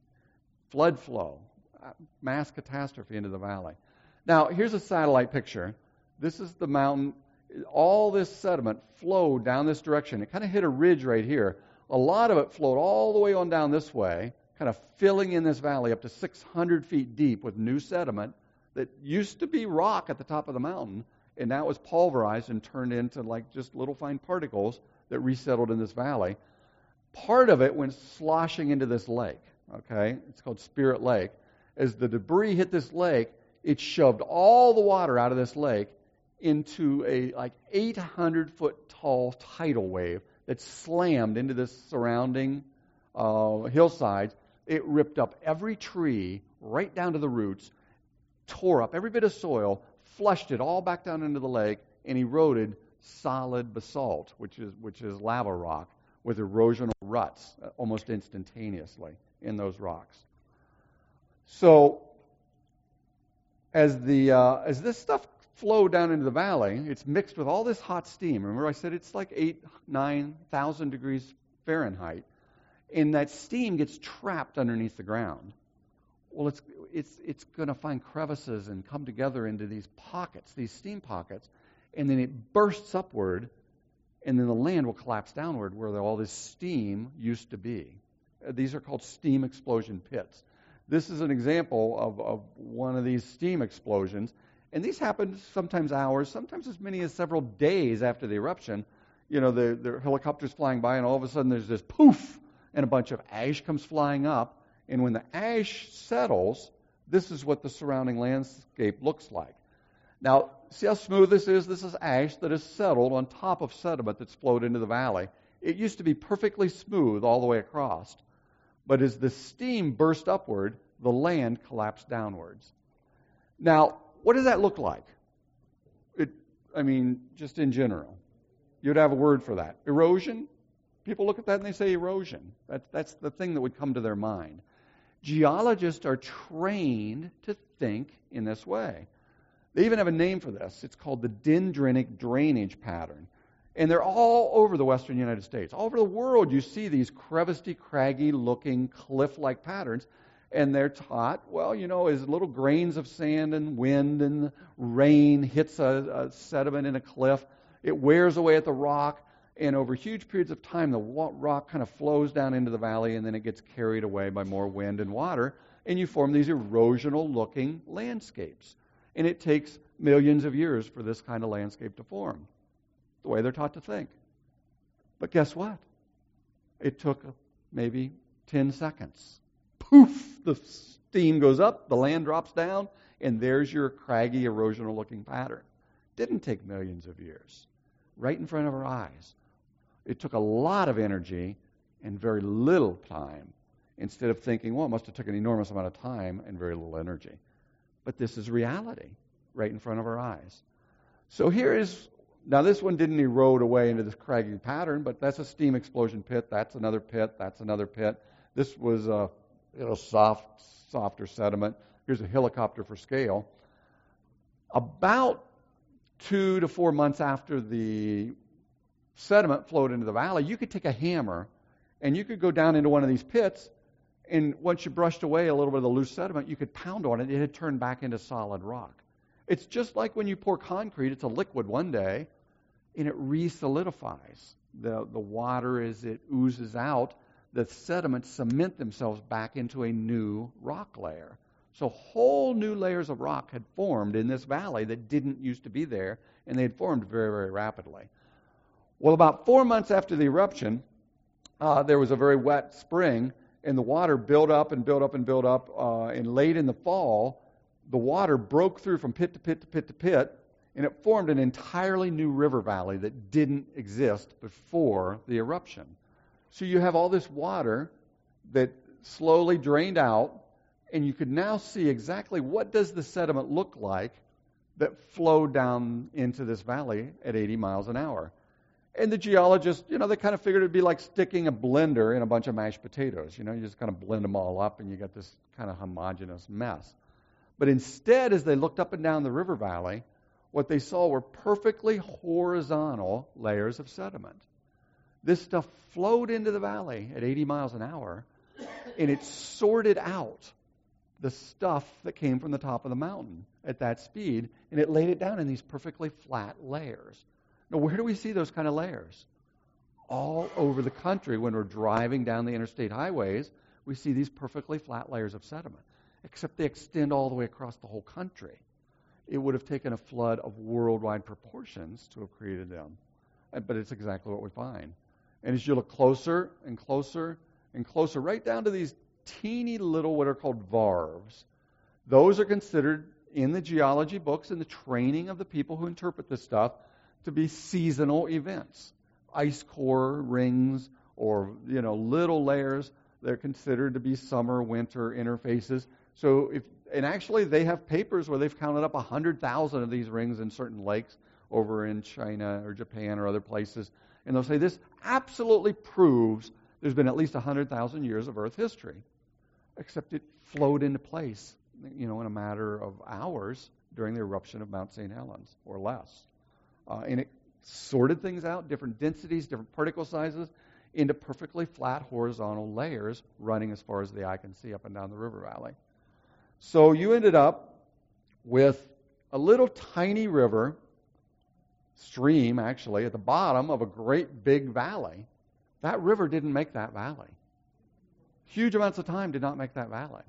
Flood flow, uh, mass catastrophe into the valley. Now, here's a satellite picture. This is the mountain. All this sediment flowed down this direction. It kind of hit a ridge right here. A lot of it flowed all the way on down this way, kind of filling in this valley up to 600 feet deep with new sediment that used to be rock at the top of the mountain, and now was pulverized and turned into like just little fine particles that resettled in this valley. Part of it went sloshing into this lake. Okay, it's called Spirit Lake. As the debris hit this lake, it shoved all the water out of this lake into a like 800 foot tall tidal wave that slammed into the surrounding uh, hillsides. It ripped up every tree right down to the roots, tore up every bit of soil, flushed it all back down into the lake, and eroded solid basalt, which is, which is lava rock, with erosional ruts uh, almost instantaneously in those rocks. So, as, the, uh, as this stuff flowed down into the valley, it's mixed with all this hot steam. Remember, I said it's like 8, 9,000 degrees Fahrenheit. And that steam gets trapped underneath the ground. Well, it's, it's, it's going to find crevices and come together into these pockets, these steam pockets and then it bursts upward, and then the land will collapse downward where all this steam used to be. Uh, these are called steam explosion pits. This is an example of, of one of these steam explosions, and these happen sometimes hours, sometimes as many as several days after the eruption. You know, the, the helicopter's flying by, and all of a sudden there's this poof, and a bunch of ash comes flying up. And when the ash settles, this is what the surrounding landscape looks like. Now, see how smooth this is? This is ash that is settled on top of sediment that's flowed into the valley. It used to be perfectly smooth all the way across. But as the steam burst upward, the land collapsed downwards. Now, what does that look like? It, I mean, just in general. You'd have a word for that. Erosion? People look at that and they say erosion. That's the thing that would come to their mind. Geologists are trained to think in this way. They even have a name for this. It's called the dendritic drainage pattern. And they're all over the western United States. All over the world, you see these crevasty, craggy looking cliff like patterns. And they're taught, well, you know, as little grains of sand and wind and rain hits a, a sediment in a cliff, it wears away at the rock, and over huge periods of time, the rock kind of flows down into the valley, and then it gets carried away by more wind and water, and you form these erosional looking landscapes. And it takes millions of years for this kind of landscape to form, the way they're taught to think. But guess what? It took maybe 10 seconds. Poof! The steam goes up, the land drops down, and there's your craggy, erosional looking pattern. Didn't take millions of years. Right in front of our eyes. It took a lot of energy and very little time instead of thinking, well, it must have taken an enormous amount of time and very little energy. But this is reality right in front of our eyes. So here is now this one didn't erode away into this craggy pattern, but that's a steam explosion pit. That's another pit. That's another pit. This was a you know, soft, softer sediment. Here's a helicopter for scale. About two to four months after the sediment flowed into the valley, you could take a hammer and you could go down into one of these pits, and once you brushed away a little bit of the loose sediment, you could pound on it. It had turned back into solid rock. It's just like when you pour concrete, it's a liquid one day, and it re-solidifies. The, the water, as it oozes out, the sediments cement themselves back into a new rock layer. So whole new layers of rock had formed in this valley that didn't used to be there, and they had formed very, very rapidly. Well, about four months after the eruption, uh, there was a very wet spring, and the water built up and built up and built up. Uh, and late in the fall, the water broke through from pit to pit to pit to pit, and it formed an entirely new river valley that didn't exist before the eruption. So you have all this water that slowly drained out, and you could now see exactly what does the sediment look like that flowed down into this valley at 80 miles an hour. And the geologists, you know, they kind of figured it'd be like sticking a blender in a bunch of mashed potatoes. You know, you just kind of blend them all up and you get this kind of homogeneous mess. But instead, as they looked up and down the river valley, what they saw were perfectly horizontal layers of sediment. This stuff flowed into the valley at 80 miles an hour, and it sorted out the stuff that came from the top of the mountain at that speed, and it laid it down in these perfectly flat layers. Now, where do we see those kind of layers? All over the country, when we're driving down the interstate highways, we see these perfectly flat layers of sediment, except they extend all the way across the whole country. It would have taken a flood of worldwide proportions to have created them. But it's exactly what we find. And as you look closer and closer and closer, right down to these teeny little, what are called varves, those are considered in the geology books and the training of the people who interpret this stuff to be seasonal events. Ice core rings or you know little layers they're considered to be summer winter interfaces. So if and actually they have papers where they've counted up 100,000 of these rings in certain lakes over in China or Japan or other places and they'll say this absolutely proves there's been at least 100,000 years of earth history except it flowed into place you know in a matter of hours during the eruption of Mount St. Helens or less. Uh, and it sorted things out, different densities, different particle sizes, into perfectly flat horizontal layers running as far as the eye can see up and down the river valley. So you ended up with a little tiny river, stream actually, at the bottom of a great big valley. That river didn't make that valley. Huge amounts of time did not make that valley.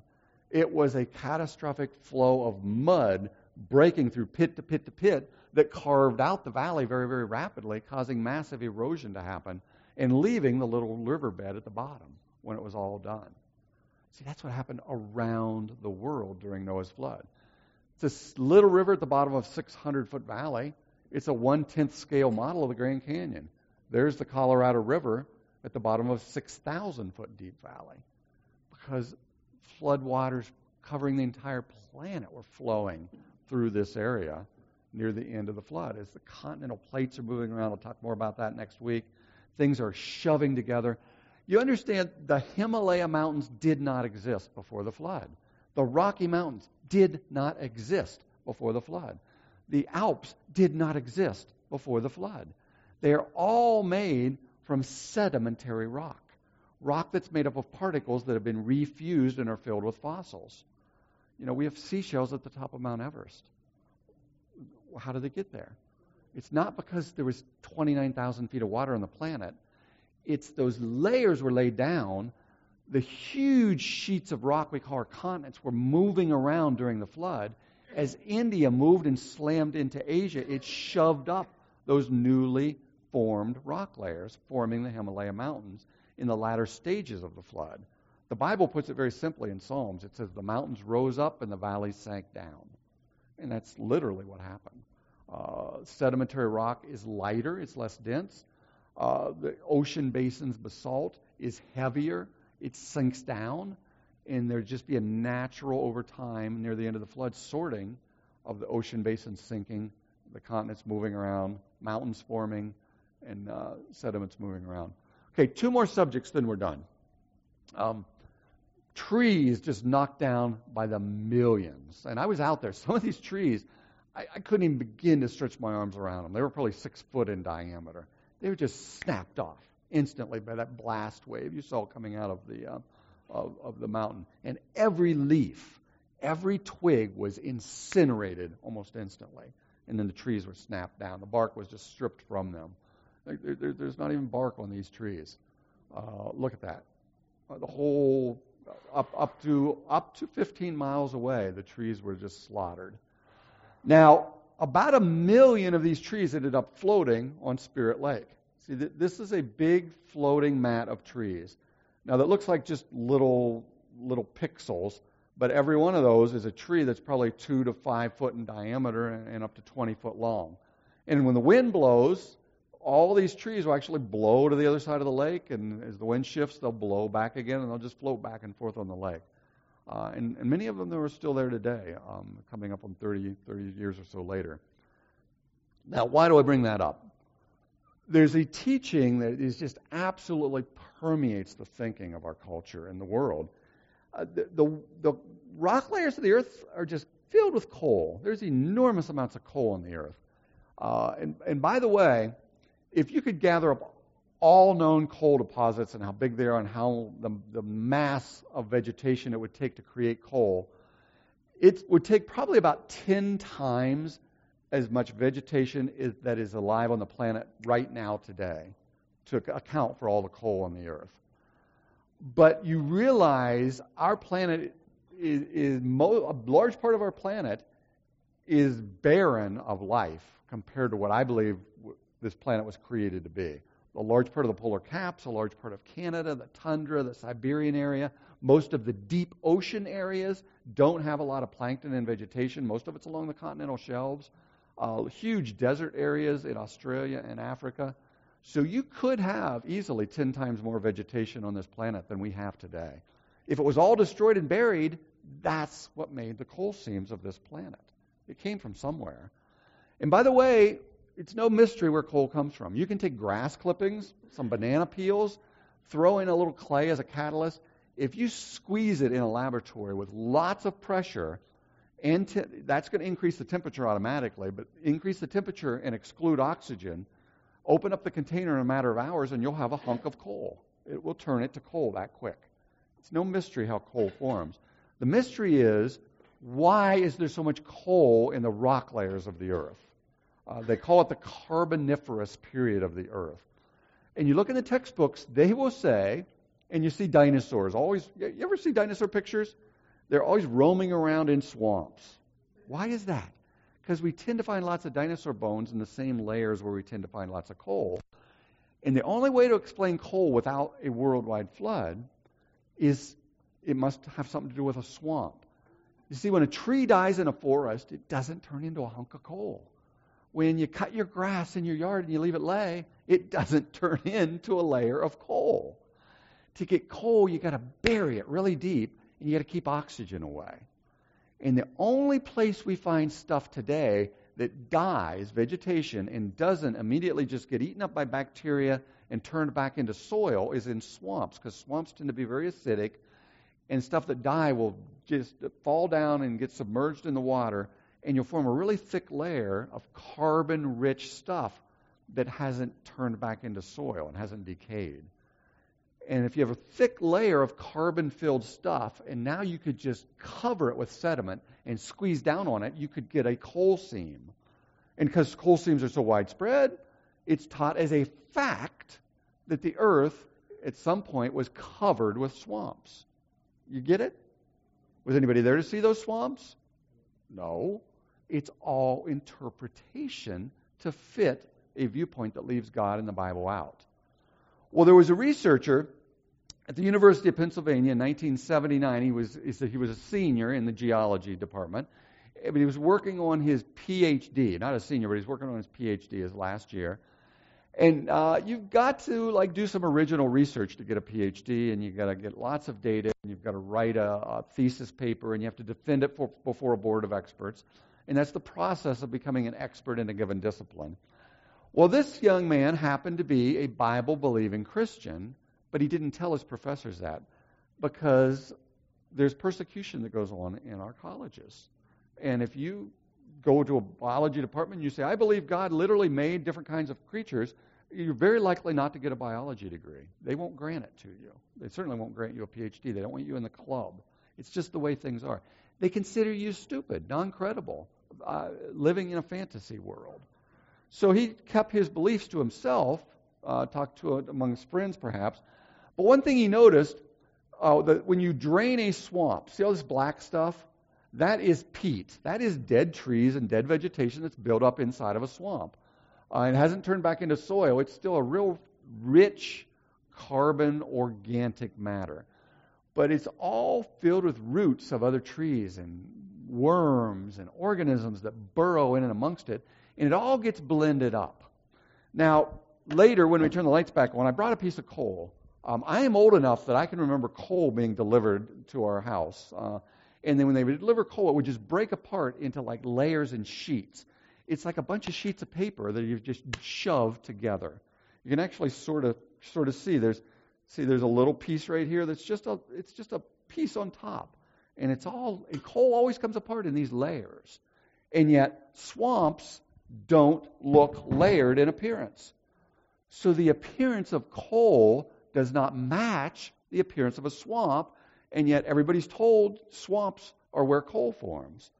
It was a catastrophic flow of mud breaking through pit to pit to pit that carved out the valley very, very rapidly, causing massive erosion to happen and leaving the little riverbed at the bottom when it was all done. See, that's what happened around the world during Noah's flood. It's this little river at the bottom of a 600 foot valley. It's a one tenth scale model of the Grand Canyon. There's the Colorado River at the bottom of a 6,000 foot deep valley because flood waters covering the entire planet were flowing through this area near the end of the flood. As the continental plates are moving around, I'll talk more about that next week. Things are shoving together. You understand the Himalaya mountains did not exist before the flood. The Rocky Mountains did not exist before the flood. The Alps did not exist before the flood. They are all made from sedimentary rock. rock that's made up of particles that have been refused and are filled with fossils. You know, we have seashells at the top of Mount Everest. How did they get there? It's not because there was 29,000 feet of water on the planet. It's those layers were laid down. The huge sheets of rock we call our continents were moving around during the flood. As India moved and slammed into Asia, it shoved up those newly formed rock layers, forming the Himalaya Mountains in the latter stages of the flood. The Bible puts it very simply in Psalms. It says, The mountains rose up and the valleys sank down. And that's literally what happened. Uh, sedimentary rock is lighter, it's less dense. Uh, the ocean basin's basalt is heavier, it sinks down, and there'd just be a natural, over time, near the end of the flood, sorting of the ocean basin sinking, the continents moving around, mountains forming, and uh, sediments moving around. Okay, two more subjects, then we're done. Um, trees just knocked down by the millions. And I was out there. Some of these trees, I, I, couldn't even begin to stretch my arms around them. They were probably six foot in diameter. They were just snapped off instantly by that blast wave you saw coming out of the, uh, of, of the mountain. And every leaf, every twig was incinerated almost instantly. And then the trees were snapped down. The bark was just stripped from them. There, there, there's not even bark on these trees. Uh, look at that. Uh, the whole up up to up to 15 miles away, the trees were just slaughtered. Now, about a million of these trees ended up floating on Spirit Lake. See, th- this is a big floating mat of trees. Now, that looks like just little little pixels, but every one of those is a tree that's probably two to five foot in diameter and, and up to 20 foot long. And when the wind blows, all these trees will actually blow to the other side of the lake, and as the wind shifts, they'll blow back again, and they'll just float back and forth on the lake. Uh, and, and, many of them are still there today, um, coming up on 30, 30 years or so later. Now, why do I bring that up? There's a teaching that is just absolutely permeates the thinking of our culture and the world. Uh, the, the, the rock layers of the earth are just filled with coal. There's enormous amounts of coal on the earth. Uh, and, and by the way, if you could gather up all known coal deposits and how big they are and how the, the mass of vegetation it would take to create coal, it would take probably about 10 times as much vegetation is, that is alive on the planet right now today to account for all the coal on the earth. But you realize our planet is, is mo- a large part of our planet is barren of life compared to what I believe this planet was created to be. A large part of the polar caps, a large part of Canada, the tundra, the Siberian area, most of the deep ocean areas don't have a lot of plankton and vegetation. Most of it's along the continental shelves. Uh, huge desert areas in Australia and Africa. So you could have easily 10 times more vegetation on this planet than we have today. If it was all destroyed and buried, that's what made the coal seams of this planet. It came from somewhere. And by the way, it's no mystery where coal comes from. You can take grass clippings, some banana peels, throw in a little clay as a catalyst. If you squeeze it in a laboratory with lots of pressure, and te- that's going to increase the temperature automatically, but increase the temperature and exclude oxygen, open up the container in a matter of hours, and you'll have a hunk of coal. It will turn it to coal that quick. It's no mystery how coal forms. The mystery is why is there so much coal in the rock layers of the earth? Uh, they call it the Carboniferous period of the earth. And you look in the textbooks, they will say, and you see dinosaurs. Always, you ever see dinosaur pictures? They're always roaming around in swamps. Why is that? Because we tend to find lots of dinosaur bones in the same layers where we tend to find lots of coal. And the only way to explain coal without a worldwide flood is it must have something to do with a swamp. You see, when a tree dies in a forest, it doesn't turn into a hunk of coal when you cut your grass in your yard and you leave it lay, it doesn't turn into a layer of coal. To get coal, you got to bury it really deep and you got to keep oxygen away. And the only place we find stuff today that dies, vegetation, and doesn't immediately just get eaten up by bacteria and turned back into soil is in swamps, because swamps tend to be very acidic, and stuff that die will just fall down and get submerged in the water and you'll form a really thick layer of carbon rich stuff that hasn't turned back into soil and hasn't decayed. And if you have a thick layer of carbon filled stuff, and now you could just cover it with sediment and squeeze down on it, you could get a coal seam. And because coal seams are so widespread, it's taught as a fact that the earth at some point was covered with swamps. You get it? Was anybody there to see those swamps? No. It's all interpretation to fit a viewpoint that leaves God and the Bible out. Well, there was a researcher at the University of Pennsylvania in 1979. He was, he was a senior in the geology department. But he was working on his PhD, not a senior, but he's working on his PhD his last year. And uh, you've got to like do some original research to get a PhD, and you've got to get lots of data, and you've got to write a, a thesis paper, and you have to defend it for, before a board of experts. And that's the process of becoming an expert in a given discipline. Well, this young man happened to be a Bible believing Christian, but he didn't tell his professors that because there's persecution that goes on in our colleges. And if you go to a biology department and you say, I believe God literally made different kinds of creatures, you're very likely not to get a biology degree. They won't grant it to you. They certainly won't grant you a PhD. They don't want you in the club. It's just the way things are. They consider you stupid, non credible, uh, living in a fantasy world. So he kept his beliefs to himself, uh, talked to among his friends perhaps. But one thing he noticed uh, that when you drain a swamp, see all this black stuff? That is peat. That is dead trees and dead vegetation that's built up inside of a swamp. Uh, it hasn't turned back into soil. It's still a real rich carbon organic matter. But it's all filled with roots of other trees and worms and organisms that burrow in and amongst it and it all gets blended up. Now, later when we turn the lights back on, I brought a piece of coal. Um, I am old enough that I can remember coal being delivered to our house. Uh, and then when they would deliver coal, it would just break apart into like layers and sheets. It's like a bunch of sheets of paper that you've just shoved together. You can actually sort of sort of see there's see there's a little piece right here that's just a it's just a piece on top. And it's all and coal always comes apart in these layers. And yet swamps don't look layered in appearance. So the appearance of coal does not match the appearance of a swamp, and yet everybody's told swamps are where coal forms.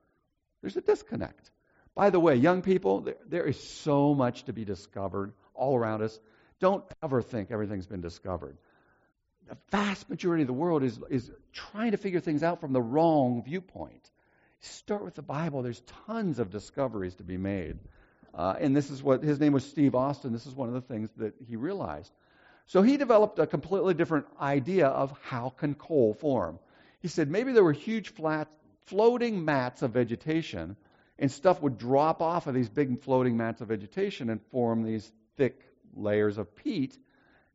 There's a disconnect. By the way, young people, there, there is so much to be discovered all around us. Don't ever think everything's been discovered. The vast majority of the world is, is trying to figure things out from the wrong viewpoint. Start with the Bible. There's tons of discoveries to be made. Uh, and this is what his name was Steve Austin. This is one of the things that he realized. So he developed a completely different idea of how can coal form. He said maybe there were huge flat floating mats of vegetation, and stuff would drop off of these big floating mats of vegetation and form these thick layers of peat.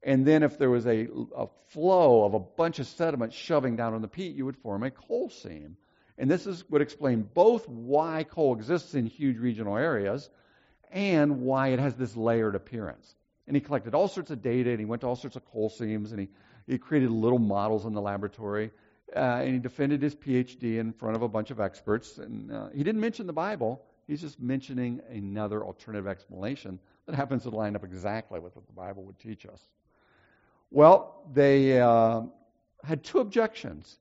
And then if there was a, a flow of a bunch of sediment shoving down on the peat, you would form a coal seam. And this is, would explain both why coal exists in huge regional areas and why it has this layered appearance. And he collected all sorts of data, and he went to all sorts of coal seams, and he, he created little models in the laboratory, uh, and he defended his PhD in front of a bunch of experts. And uh, he didn't mention the Bible; he's just mentioning another alternative explanation that happens to line up exactly with what the Bible would teach us. Well, they uh, had two objections.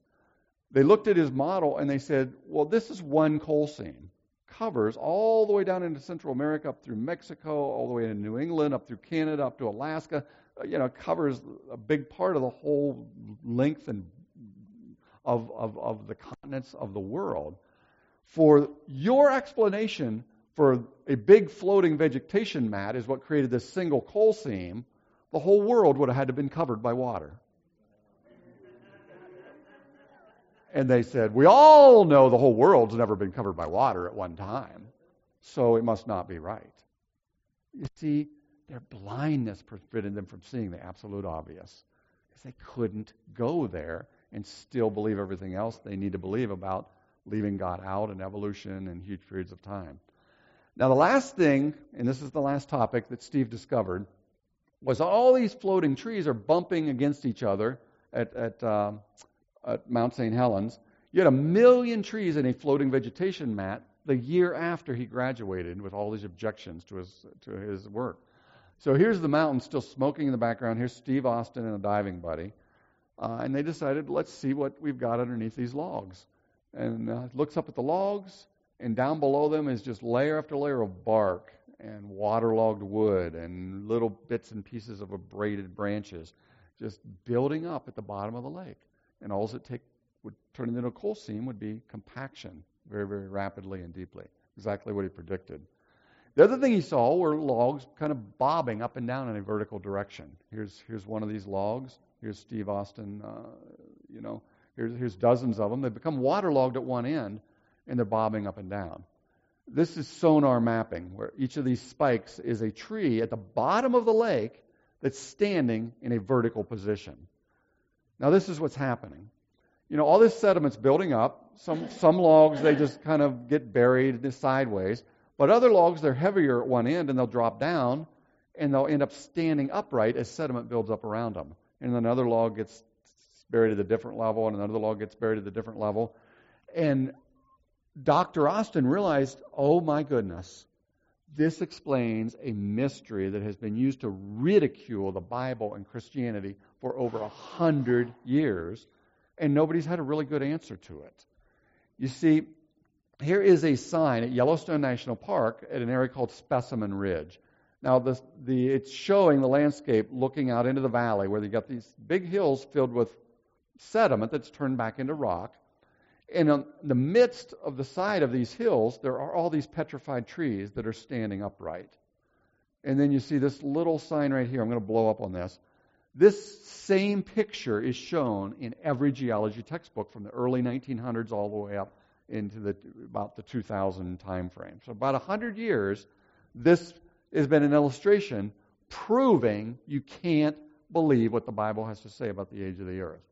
They looked at his model and they said, "Well, this is one coal seam." covers all the way down into Central America, up through Mexico, all the way into New England, up through Canada, up to Alaska. Uh, you know, covers a big part of the whole length and of, of, of the continents of the world. For your explanation for a big floating vegetation mat is what created this single coal seam, the whole world would have had to have been covered by water. And they said, We all know the whole world's never been covered by water at one time, so it must not be right. You see, their blindness prevented them from seeing the absolute obvious because they couldn't go there and still believe everything else they need to believe about leaving God out and evolution and huge periods of time. Now, the last thing, and this is the last topic that Steve discovered, was all these floating trees are bumping against each other at, at uh, at Mount St. Helens. You had a million trees in a floating vegetation mat the year after he graduated with all these objections to his, to his work. So here's the mountain still smoking in the background. Here's Steve Austin and a diving buddy. Uh, and they decided, let's see what we've got underneath these logs. And uh, looks up at the logs, and down below them is just layer after layer of bark and waterlogged wood and little bits and pieces of abraded branches just building up at the bottom of the lake. And all it take would turn into a coal seam would be compaction very, very rapidly and deeply. Exactly what he predicted. The other thing he saw were logs kind of bobbing up and down in a vertical direction. Here's, here's one of these logs. Here's Steve Austin. Uh, you know, here's, here's dozens of them. They've become waterlogged at one end, and they're bobbing up and down. This is sonar mapping, where each of these spikes is a tree at the bottom of the lake that's standing in a vertical position. Now, this is what's happening. You know, all this sediment's building up. Some, some logs, they just kind of get buried sideways. But other logs, they're heavier at one end and they'll drop down and they'll end up standing upright as sediment builds up around them. And then another log gets buried at a different level and another log gets buried at a different level. And Dr. Austin realized, oh my goodness, this explains a mystery that has been used to ridicule the Bible and Christianity for over a hundred years, and nobody's had a really good answer to it. You see, here is a sign at Yellowstone National Park at an area called Specimen Ridge. Now, the, the, it's showing the landscape looking out into the valley where you've got these big hills filled with sediment that's turned back into rock. And in the midst of the side of these hills, there are all these petrified trees that are standing upright. And then you see this little sign right here. I'm going to blow up on this. This same picture is shown in every geology textbook from the early 1900s all the way up into the, about the 2000 time frame. So about 100 years, this has been an illustration proving you can't believe what the Bible has to say about the age of the earth.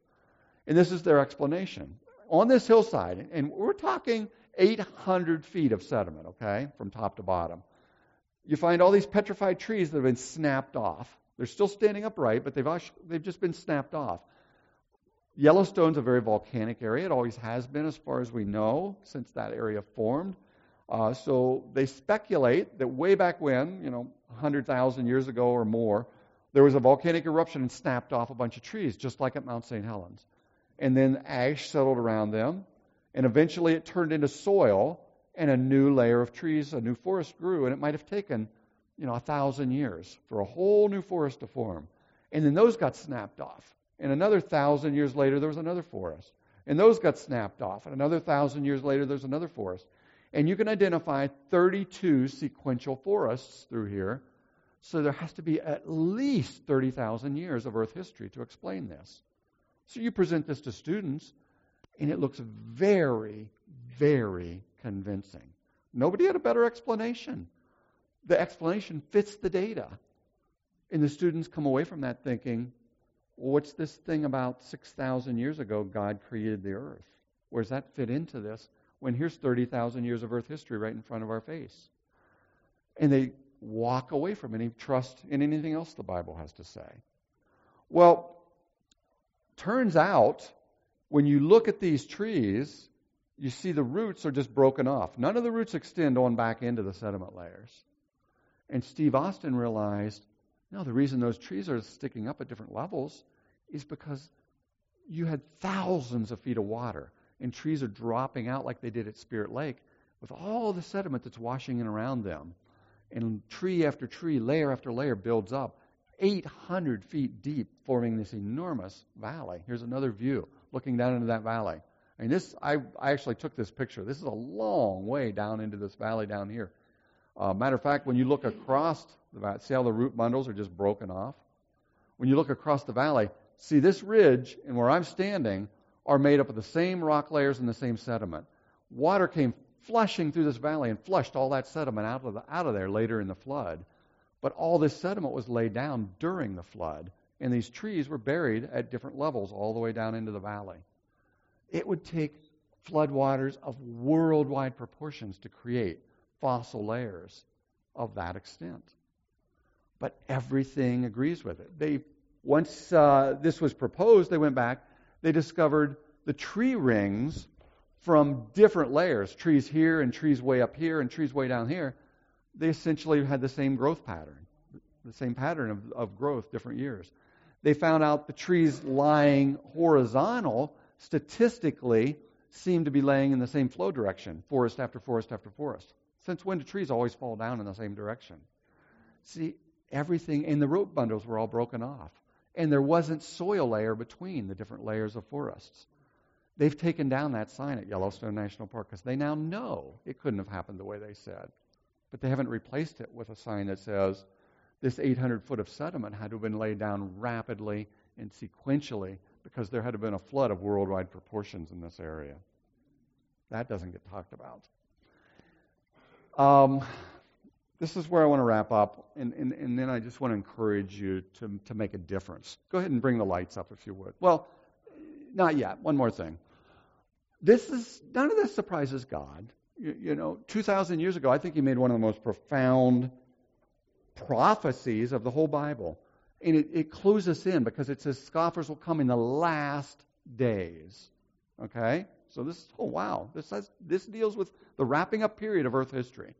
And this is their explanation on this hillside, and we're talking 800 feet of sediment, okay, from top to bottom. You find all these petrified trees that have been snapped off. They're still standing upright, but they've, they've just been snapped off. Yellowstone's a very volcanic area. It always has been, as far as we know, since that area formed. Uh, so they speculate that way back when, you know, 100,000 years ago or more, there was a volcanic eruption and snapped off a bunch of trees, just like at Mount St. Helens and then ash settled around them, and eventually it turned into soil, and a new layer of trees, a new forest grew, and it might have taken, you know, a thousand years for a whole new forest to form. And then those got snapped off. And another thousand years later, there was another forest. And those got snapped off. And another thousand years later, there's another forest. And you can identify 32 sequential forests through here. So there has to be at least 30,000 years of Earth history to explain this. So you present this to students, and it looks very, very convincing. Nobody had a better explanation. The explanation fits the data. And the students come away from that thinking, well, what's this thing about 6,000 years ago God created the earth? Where does that fit into this? When here's 30,000 years of earth history right in front of our face. And they walk away from any trust in anything else the Bible has to say. Well, Turns out, when you look at these trees, you see the roots are just broken off. None of the roots extend on back into the sediment layers. And Steve Austin realized no, the reason those trees are sticking up at different levels is because you had thousands of feet of water, and trees are dropping out like they did at Spirit Lake with all the sediment that's washing in around them. And tree after tree, layer after layer builds up. 800 feet deep, forming this enormous valley. Here's another view looking down into that valley. I mean, this I, I actually took this picture. This is a long way down into this valley down here. Uh, matter of fact, when you look across the valley, see how the root bundles are just broken off? When you look across the valley, see this ridge and where I'm standing are made up of the same rock layers and the same sediment. Water came flushing through this valley and flushed all that sediment out of, the, out of there later in the flood. But all this sediment was laid down during the flood, and these trees were buried at different levels all the way down into the valley. It would take floodwaters of worldwide proportions to create fossil layers of that extent. But everything agrees with it. They once uh, this was proposed, they went back. They discovered the tree rings from different layers, trees here and trees way up here and trees way down here they essentially had the same growth pattern, the same pattern of, of growth, different years. They found out the trees lying horizontal statistically seem to be laying in the same flow direction, forest after forest after forest. Since when do trees always fall down in the same direction? See, everything in the root bundles were all broken off. And there wasn't soil layer between the different layers of forests. They've taken down that sign at Yellowstone National Park because they now know it couldn't have happened the way they said. But they haven't replaced it with a sign that says this 800 foot of sediment had to have been laid down rapidly and sequentially because there had to have been a flood of worldwide proportions in this area. That doesn't get talked about. Um, this is where I want to wrap up, and, and, and then I just want to encourage you to, to make a difference. Go ahead and bring the lights up if you would. Well, not yet. One more thing. This is none of this surprises God. You, you know, 2,000 years ago, I think He made one of the most profound prophecies of the whole Bible. And it, it clues us in because it says scoffers will come in the last days. Okay? So this, oh wow, this has, this deals with the wrapping up period of Earth history.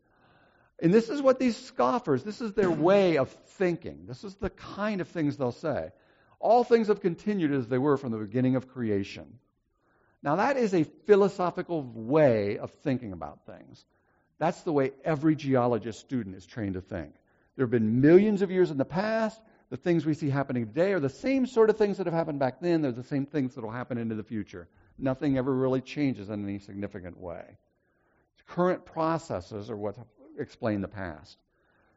And this is what these scoffers, this is their way of thinking. This is the kind of things they'll say. All things have continued as they were from the beginning of creation. Now, that is a philosophical way of thinking about things. That's the way every geologist student is trained to think. There have been millions of years in the past. The things we see happening today are the same sort of things that have happened back then. They're the same things that will happen into the future. Nothing ever really changes in any significant way. Current processes are what explain the past.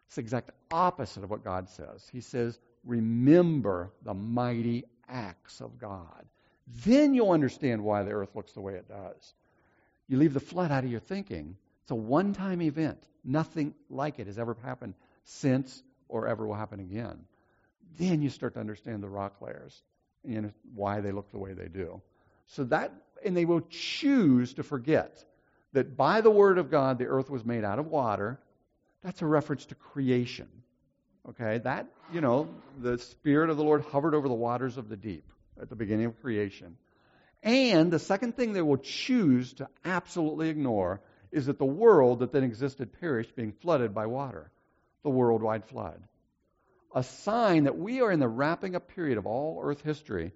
It's the exact opposite of what God says. He says, Remember the mighty acts of God. Then you'll understand why the earth looks the way it does. You leave the flood out of your thinking. It's a one time event. Nothing like it has ever happened since or ever will happen again. Then you start to understand the rock layers and why they look the way they do. So that, and they will choose to forget that by the word of God the earth was made out of water. That's a reference to creation. Okay, that, you know, the Spirit of the Lord hovered over the waters of the deep at the beginning of creation. And the second thing they will choose to absolutely ignore is that the world that then existed perished, being flooded by water, the worldwide flood. A sign that we are in the wrapping up period of all earth history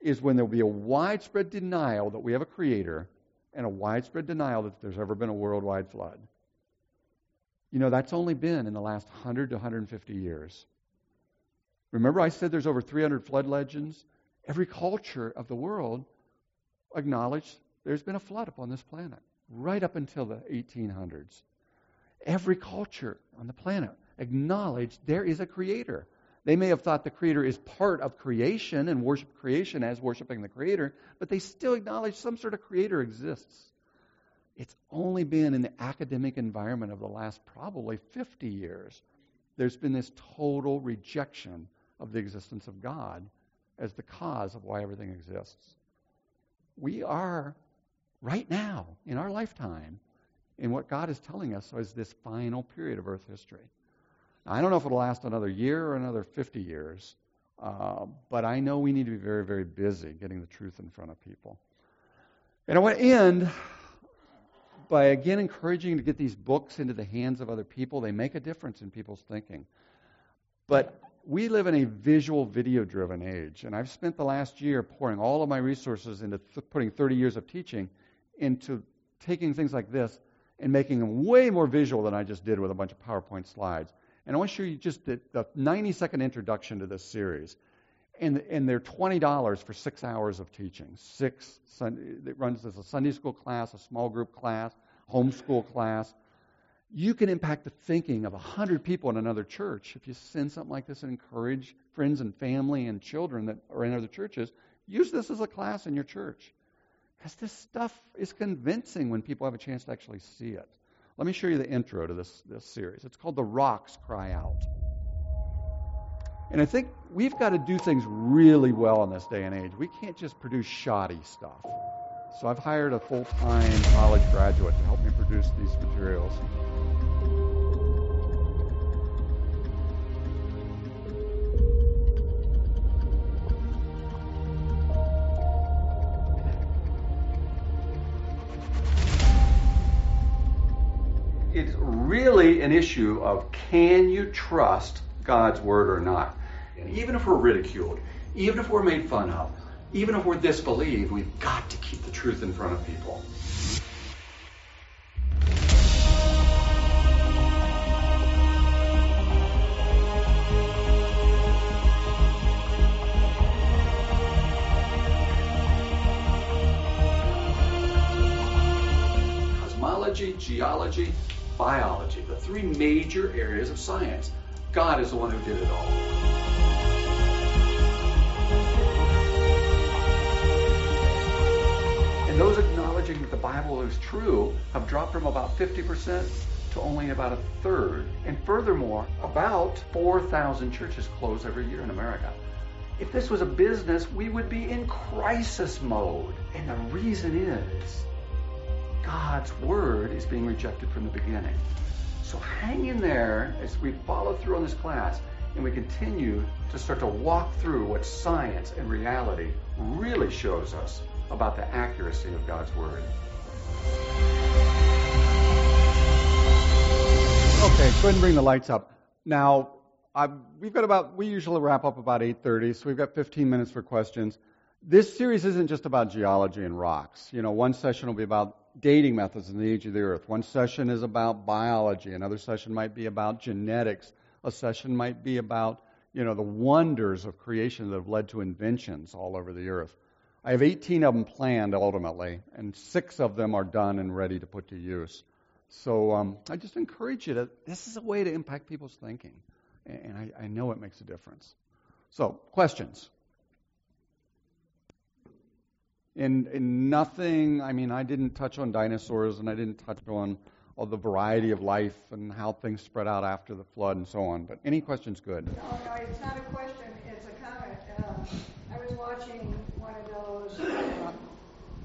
is when there will be a widespread denial that we have a creator and a widespread denial that there's ever been a worldwide flood. You know, that's only been in the last 100 to 150 years. Remember, I said there's over 300 flood legends? Every culture of the world acknowledged there's been a flood upon this planet, right up until the 1800s. Every culture on the planet acknowledged there is a creator. They may have thought the creator is part of creation and worship creation as worshiping the creator, but they still acknowledge some sort of creator exists. It's only been in the academic environment of the last probably 50 years. There's been this total rejection of the existence of God as the cause of why everything exists. We are, right now, in our lifetime, in what God is telling us is this final period of Earth history. I don't know if it'll last another year or another 50 years, uh, but I know we need to be very, very busy getting the truth in front of people. And I want to end by again encouraging to get these books into the hands of other people. They make a difference in people's thinking. But we live in a visual video driven age, and I've spent the last year pouring all of my resources into th- putting 30 years of teaching into taking things like this and making them way more visual than I just did with a bunch of PowerPoint slides. And I want to show you just the, the 90 second introduction to this series. And, and they're $20 for six hours of teaching. Six, it runs as a Sunday school class, a small group class, homeschool class. You can impact the thinking of 100 people in another church if you send something like this and encourage friends and family and children that are in other churches. Use this as a class in your church. Because this stuff is convincing when people have a chance to actually see it. Let me show you the intro to this, this series. It's called The Rocks Cry Out. And I think we've got to do things really well in this day and age. We can't just produce shoddy stuff. So I've hired a full time college graduate to help me produce these materials. An issue of can you trust God's word or not? And even if we're ridiculed, even if we're made fun of, even if we're disbelieved, we've got to keep the truth in front of people. Cosmology, geology, biology, the three major areas of science. God is the one who did it all. And those acknowledging that the Bible is true have dropped from about 50% to only about a third. And furthermore, about 4,000 churches close every year in America. If this was a business, we would be in crisis mode. And the reason is God's word is being rejected from the beginning. So hang in there as we follow through on this class and we continue to start to walk through what science and reality really shows us about the accuracy of God's word. Okay, go ahead and bring the lights up. Now, I've, we've got about, we usually wrap up about 8.30, so we've got 15 minutes for questions. This series isn't just about geology and rocks. You know, one session will be about dating methods in the age of the earth. One session is about biology. Another session might be about genetics. A session might be about, you know, the wonders of creation that have led to inventions all over the earth. I have 18 of them planned ultimately, and six of them are done and ready to put to use. So um, I just encourage you to, this is a way to impact people's thinking. And I, I know it makes a difference. So, questions? And, and nothing, I mean, I didn't touch on dinosaurs and I didn't touch on all the variety of life and how things spread out after the flood and so on. But any questions good? No, no, it's not a question, it's a comment. Uh, I was watching one of those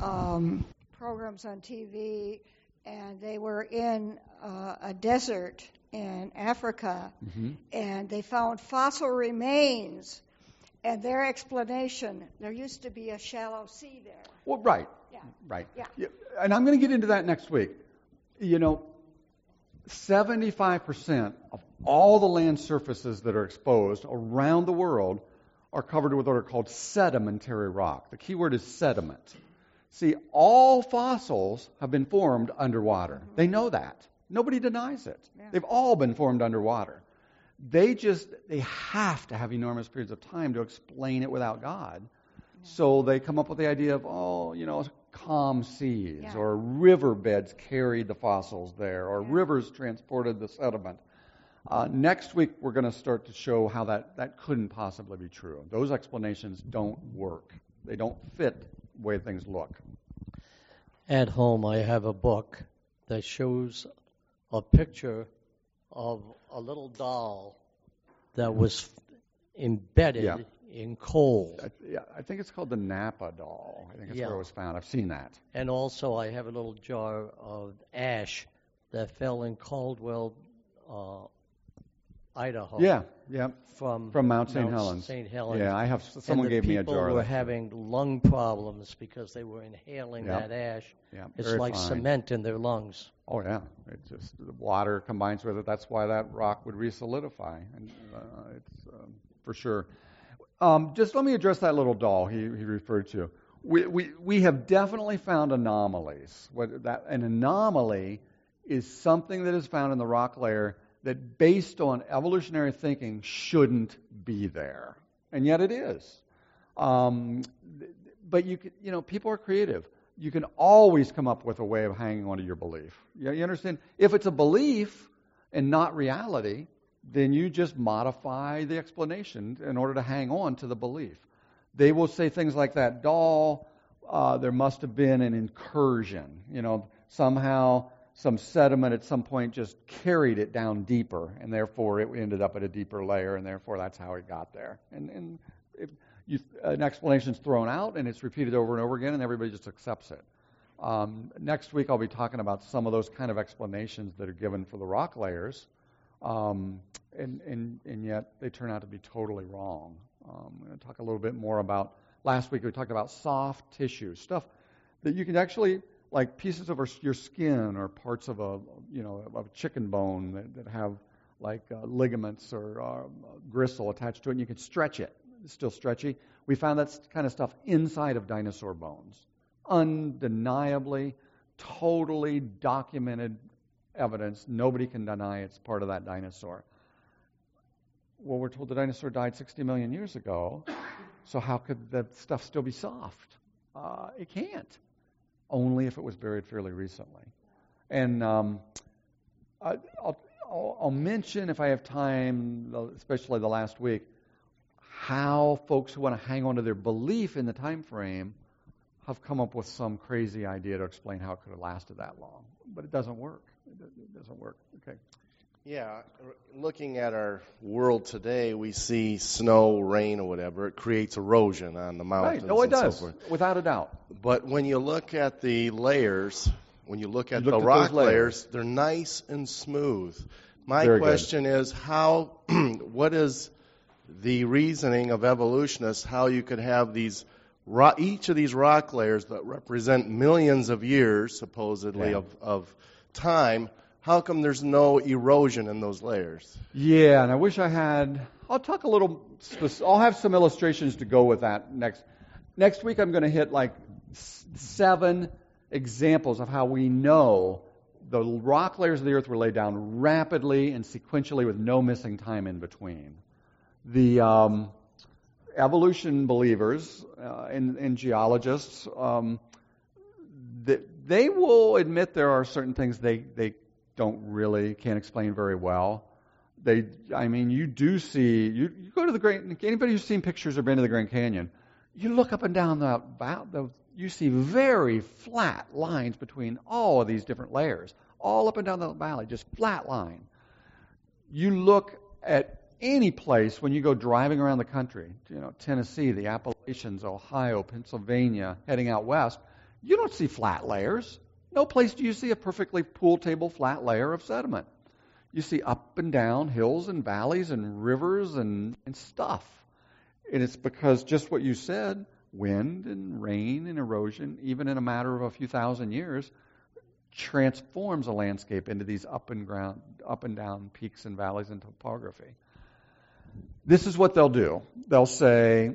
uh, um, programs on TV, and they were in uh, a desert in Africa, Mm-hmm. and they found fossil remains. And their explanation, there used to be a shallow sea there. Well, right. Yeah. Right. Yeah. And I'm going to get into that next week. You know, 75% of all the land surfaces that are exposed around the world are covered with what are called sedimentary rock. The key word is sediment. See, all fossils have been formed underwater. Mm-hmm. They know that. Nobody denies it. Yeah. They've all been formed underwater. They just they have to have enormous periods of time to explain it without God. So they come up with the idea of, oh, you know, calm seas Yeah. or riverbeds carried the fossils there or Yeah. rivers transported the sediment. Uh, next week, we're going to start to show how that, that couldn't possibly be true. Those explanations don't work, they don't fit the way things look. At home, I have a book that shows a picture of a little doll that was embedded Yeah. in coal. I, yeah, I think it's called the Nampa doll. I think that's Yeah. where it was found. I've seen that. And also, I have a little jar of ash that fell in Caldwell, uh, Idaho. Yeah, yeah. From, From Mount St. Helens. St. Helens. Yeah, I have. Someone gave me a people jar. of were having lung problems because they were inhaling Yeah. that ash. Yeah, It's like fine. cement in their lungs. Oh yeah, it just the water combines with it. That's why that rock would resolidify, and uh, it's um, for sure. Um, just let me address that little doll he, he referred to. We, we we have definitely found anomalies. What that an anomaly is something that is found in the rock layer that, based on evolutionary thinking, shouldn't be there, and yet it is. Um, but you can, you know, people are creative. You can always come up with a way of hanging on to your belief. You, you understand? If it's a belief and not reality, then you just modify the explanation in order to hang on to the belief. They will say things like that doll. Uh, there must have been an incursion. You know, somehow some sediment at some point just carried it down deeper, and therefore it ended up at a deeper layer, and therefore that's how it got there. And, and if you, an explanation is thrown out, and it's repeated over and over again, and everybody just accepts it. Um, next week, I'll be talking about some of those kind of explanations that are given for the rock layers, um, and, and, and yet they turn out to be totally wrong. Um, I'm going to talk a little bit more about. Last week, we talked about soft tissue stuff that you can actually like pieces of our, your skin or parts of a you know of a chicken bone that, that have like uh, ligaments or uh, gristle attached to it, and you can stretch it. It's still stretchy. We found that kind of stuff inside of dinosaur bones. Undeniably, totally documented evidence. Nobody can deny it's part of that dinosaur. Well, we're told the dinosaur died 60 million years ago, so how could that stuff still be soft? Uh, it can't. Only if it was buried fairly recently. And um, I, I'll, I'll, I'll mention, if I have time, especially the last week, how folks who want to hang on to their belief in the time frame have come up with some crazy idea to explain how it could have lasted that long. But it doesn't work. It doesn't work. Okay. Yeah, looking at our world today, we see snow, rain, or whatever. It creates erosion on the mountains. Right. No, it and so does, forth. without a doubt. But when you look at the layers, when you look at You the at rock layers. layers, they're nice and smooth. My Very good. question is how what is the reasoning of evolutionists how you could have these ro- each of these rock layers that represent millions of years supposedly Yeah. of, of time how come there's no erosion in those layers Yeah, and I wish I had. I'll talk a little. I'll have some illustrations to go with that next. Next week, I'm going to hit like seven examples of how we know the rock layers of the earth were laid down rapidly and sequentially with no missing time in between. The um, evolution believers uh, and, and geologists, um, they, they will admit there are certain things they, they don't really can't explain very well. They, I mean, you do see you, you go to the Grand. Anybody who's seen pictures or been to the Grand Canyon, you look up and down the, the you see very flat lines between all of these different layers, all up and down the valley, just flat line. You look at any place when you go driving around the country, you know, Tennessee, the Appalachians, Ohio, Pennsylvania, heading out west, you don't see flat layers. No place do you see a perfectly pool table flat layer of sediment. You see up and down hills and valleys and rivers and, and stuff. And it's because just what you said wind and rain and erosion, even in a matter of a few thousand years, transforms a landscape into these up and ground, up and down peaks and valleys and topography. This is what they'll do. They'll say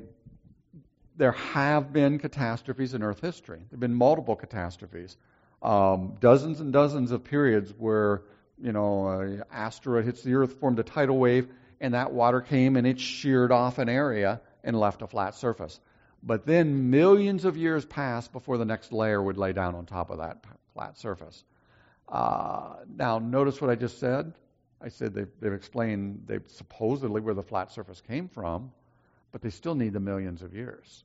there have been catastrophes in Earth history. There have been multiple catastrophes, um, dozens and dozens of periods where you know an asteroid hits the Earth, formed a tidal wave, and that water came and it sheared off an area and left a flat surface. But then millions of years passed before the next layer would lay down on top of that flat surface. Uh, now, notice what I just said. I said they've, they've explained they supposedly where the flat surface came from, but they still need the millions of years.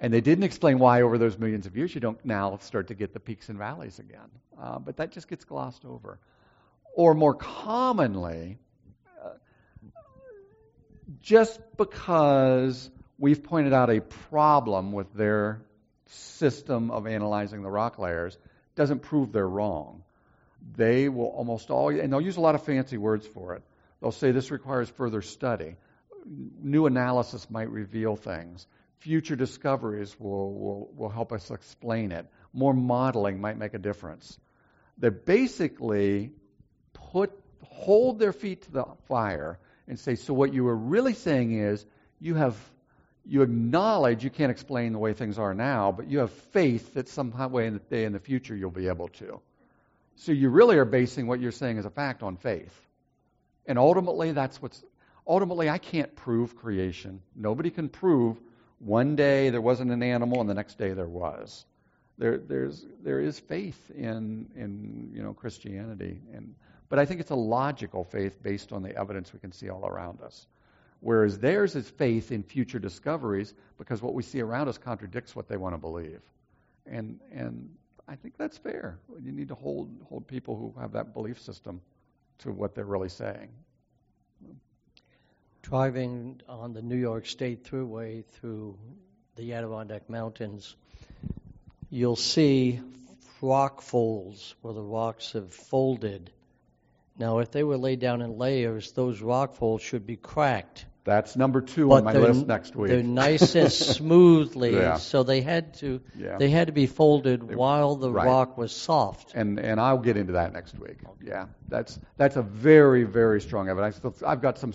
And they didn't explain why over those millions of years you don't now start to get the peaks and valleys again. Uh, but that just gets glossed over. Or more commonly, uh, just because we've pointed out a problem with their system of analyzing the rock layers doesn't prove they're wrong. They will almost always, and they'll use a lot of fancy words for it. They'll say this requires further study. New analysis might reveal things. Future discoveries will, will, will help us explain it. More modeling might make a difference. They basically put hold their feet to the fire and say, so what you were really saying is you have you acknowledge you can't explain the way things are now, but you have faith that some way in the day in the future you'll be able to. So you really are basing what you're saying as a fact on faith. And ultimately that's what's ultimately I can't prove creation. Nobody can prove one day there wasn't an animal and the next day there was. There there's there is faith in in you know Christianity and but I think it's a logical faith based on the evidence we can see all around us. Whereas theirs is faith in future discoveries because what we see around us contradicts what they want to believe. And and I think that's fair. You need to hold hold people who have that belief system to what they're really saying. Driving on the New York State Thruway through the Adirondack Mountains, you'll see rock folds where the rocks have folded. Now, if they were laid down in layers, those rock folds should be cracked. That's number two but on my list next week. They're nice and smoothly, Yeah. so they had to Yeah. they had to be folded while the right. rock was soft. And and I'll get into that next week. Yeah, that's that's a very very strong evidence. I've got some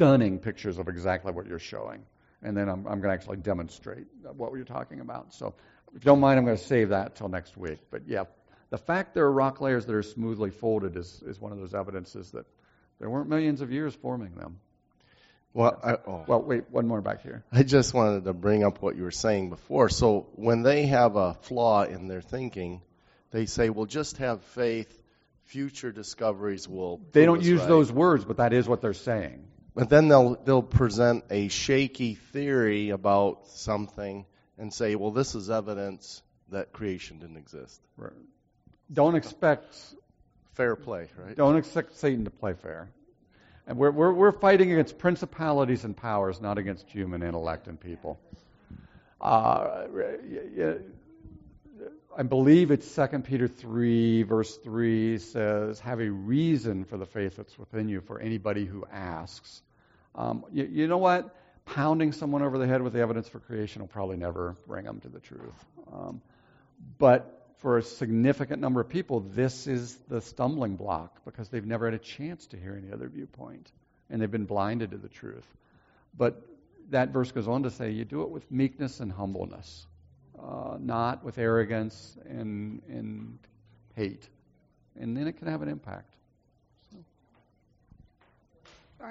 stunning pictures of exactly what you're showing, and then I'm, I'm going to actually demonstrate what you're talking about. So, if you don't mind, I'm going to save that till next week. But yeah, the fact there are rock layers that are smoothly folded is, is one of those evidences that there weren't millions of years forming them. Well, I, oh. Well, wait, one more back here. I just wanted to bring up what you were saying before. So when they have a flaw in their thinking, they say, "Well, just have faith. Future discoveries will." They don't use right." those words, but that is what they're saying. But then they'll they'll present a shaky theory about something and say, "Well, this is evidence that creation didn't exist." Right. Don't expect Fair play, right? don't expect Satan to play fair. And we're, we're, we're fighting against principalities and powers, not against human intellect and people. Uh, I believe it's 2 Peter 3, verse 3 says, Have a reason for the faith that's within you for anybody who asks. Um, you, you know what? Pounding someone over the head with the evidence for creation will probably never bring them to the truth. Um, but for a significant number of people, this is the stumbling block because they've never had a chance to hear any other viewpoint and they've been blinded to the truth. But that verse goes on to say, you do it with meekness and humbleness, uh, not with arrogance and, and hate. And then it can have an impact.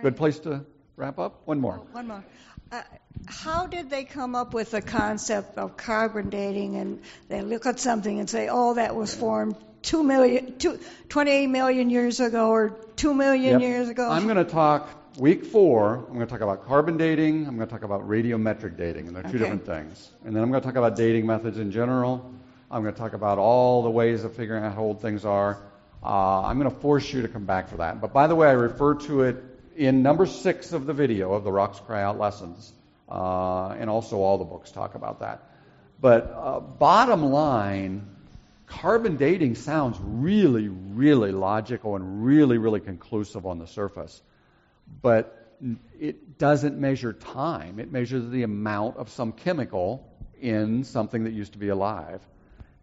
Good place to wrap up? One more. Oh, One more. Uh, how did they come up with the concept of carbon dating? And they look at something and say, "Oh, that was formed two million, two, 28 million years ago, or two million Yep. years ago." I'm going to talk week four. I'm going to talk about carbon dating. I'm going to talk about radiometric dating, and they're two Okay. different things. And then I'm going to talk about dating methods in general. I'm going to talk about all the ways of figuring out how old things are. Uh, I'm going to force you to come back for that. But by the way, I refer to it in number six of the video of the Rocks Cry Out lessons, uh, and also all the books talk about that. But uh, bottom line, carbon dating sounds really, really logical and really, really conclusive on the surface. But it doesn't measure time. It measures the amount of some chemical in something that used to be alive.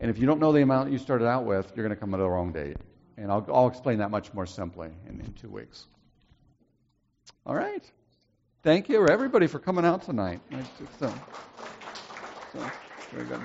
And if you don't know the amount you started out with, you're going to come to the wrong date. And I'll, I'll explain that much more simply in, in two weeks. All right. Thank you, everybody, for coming out tonight. Uh, so, very good.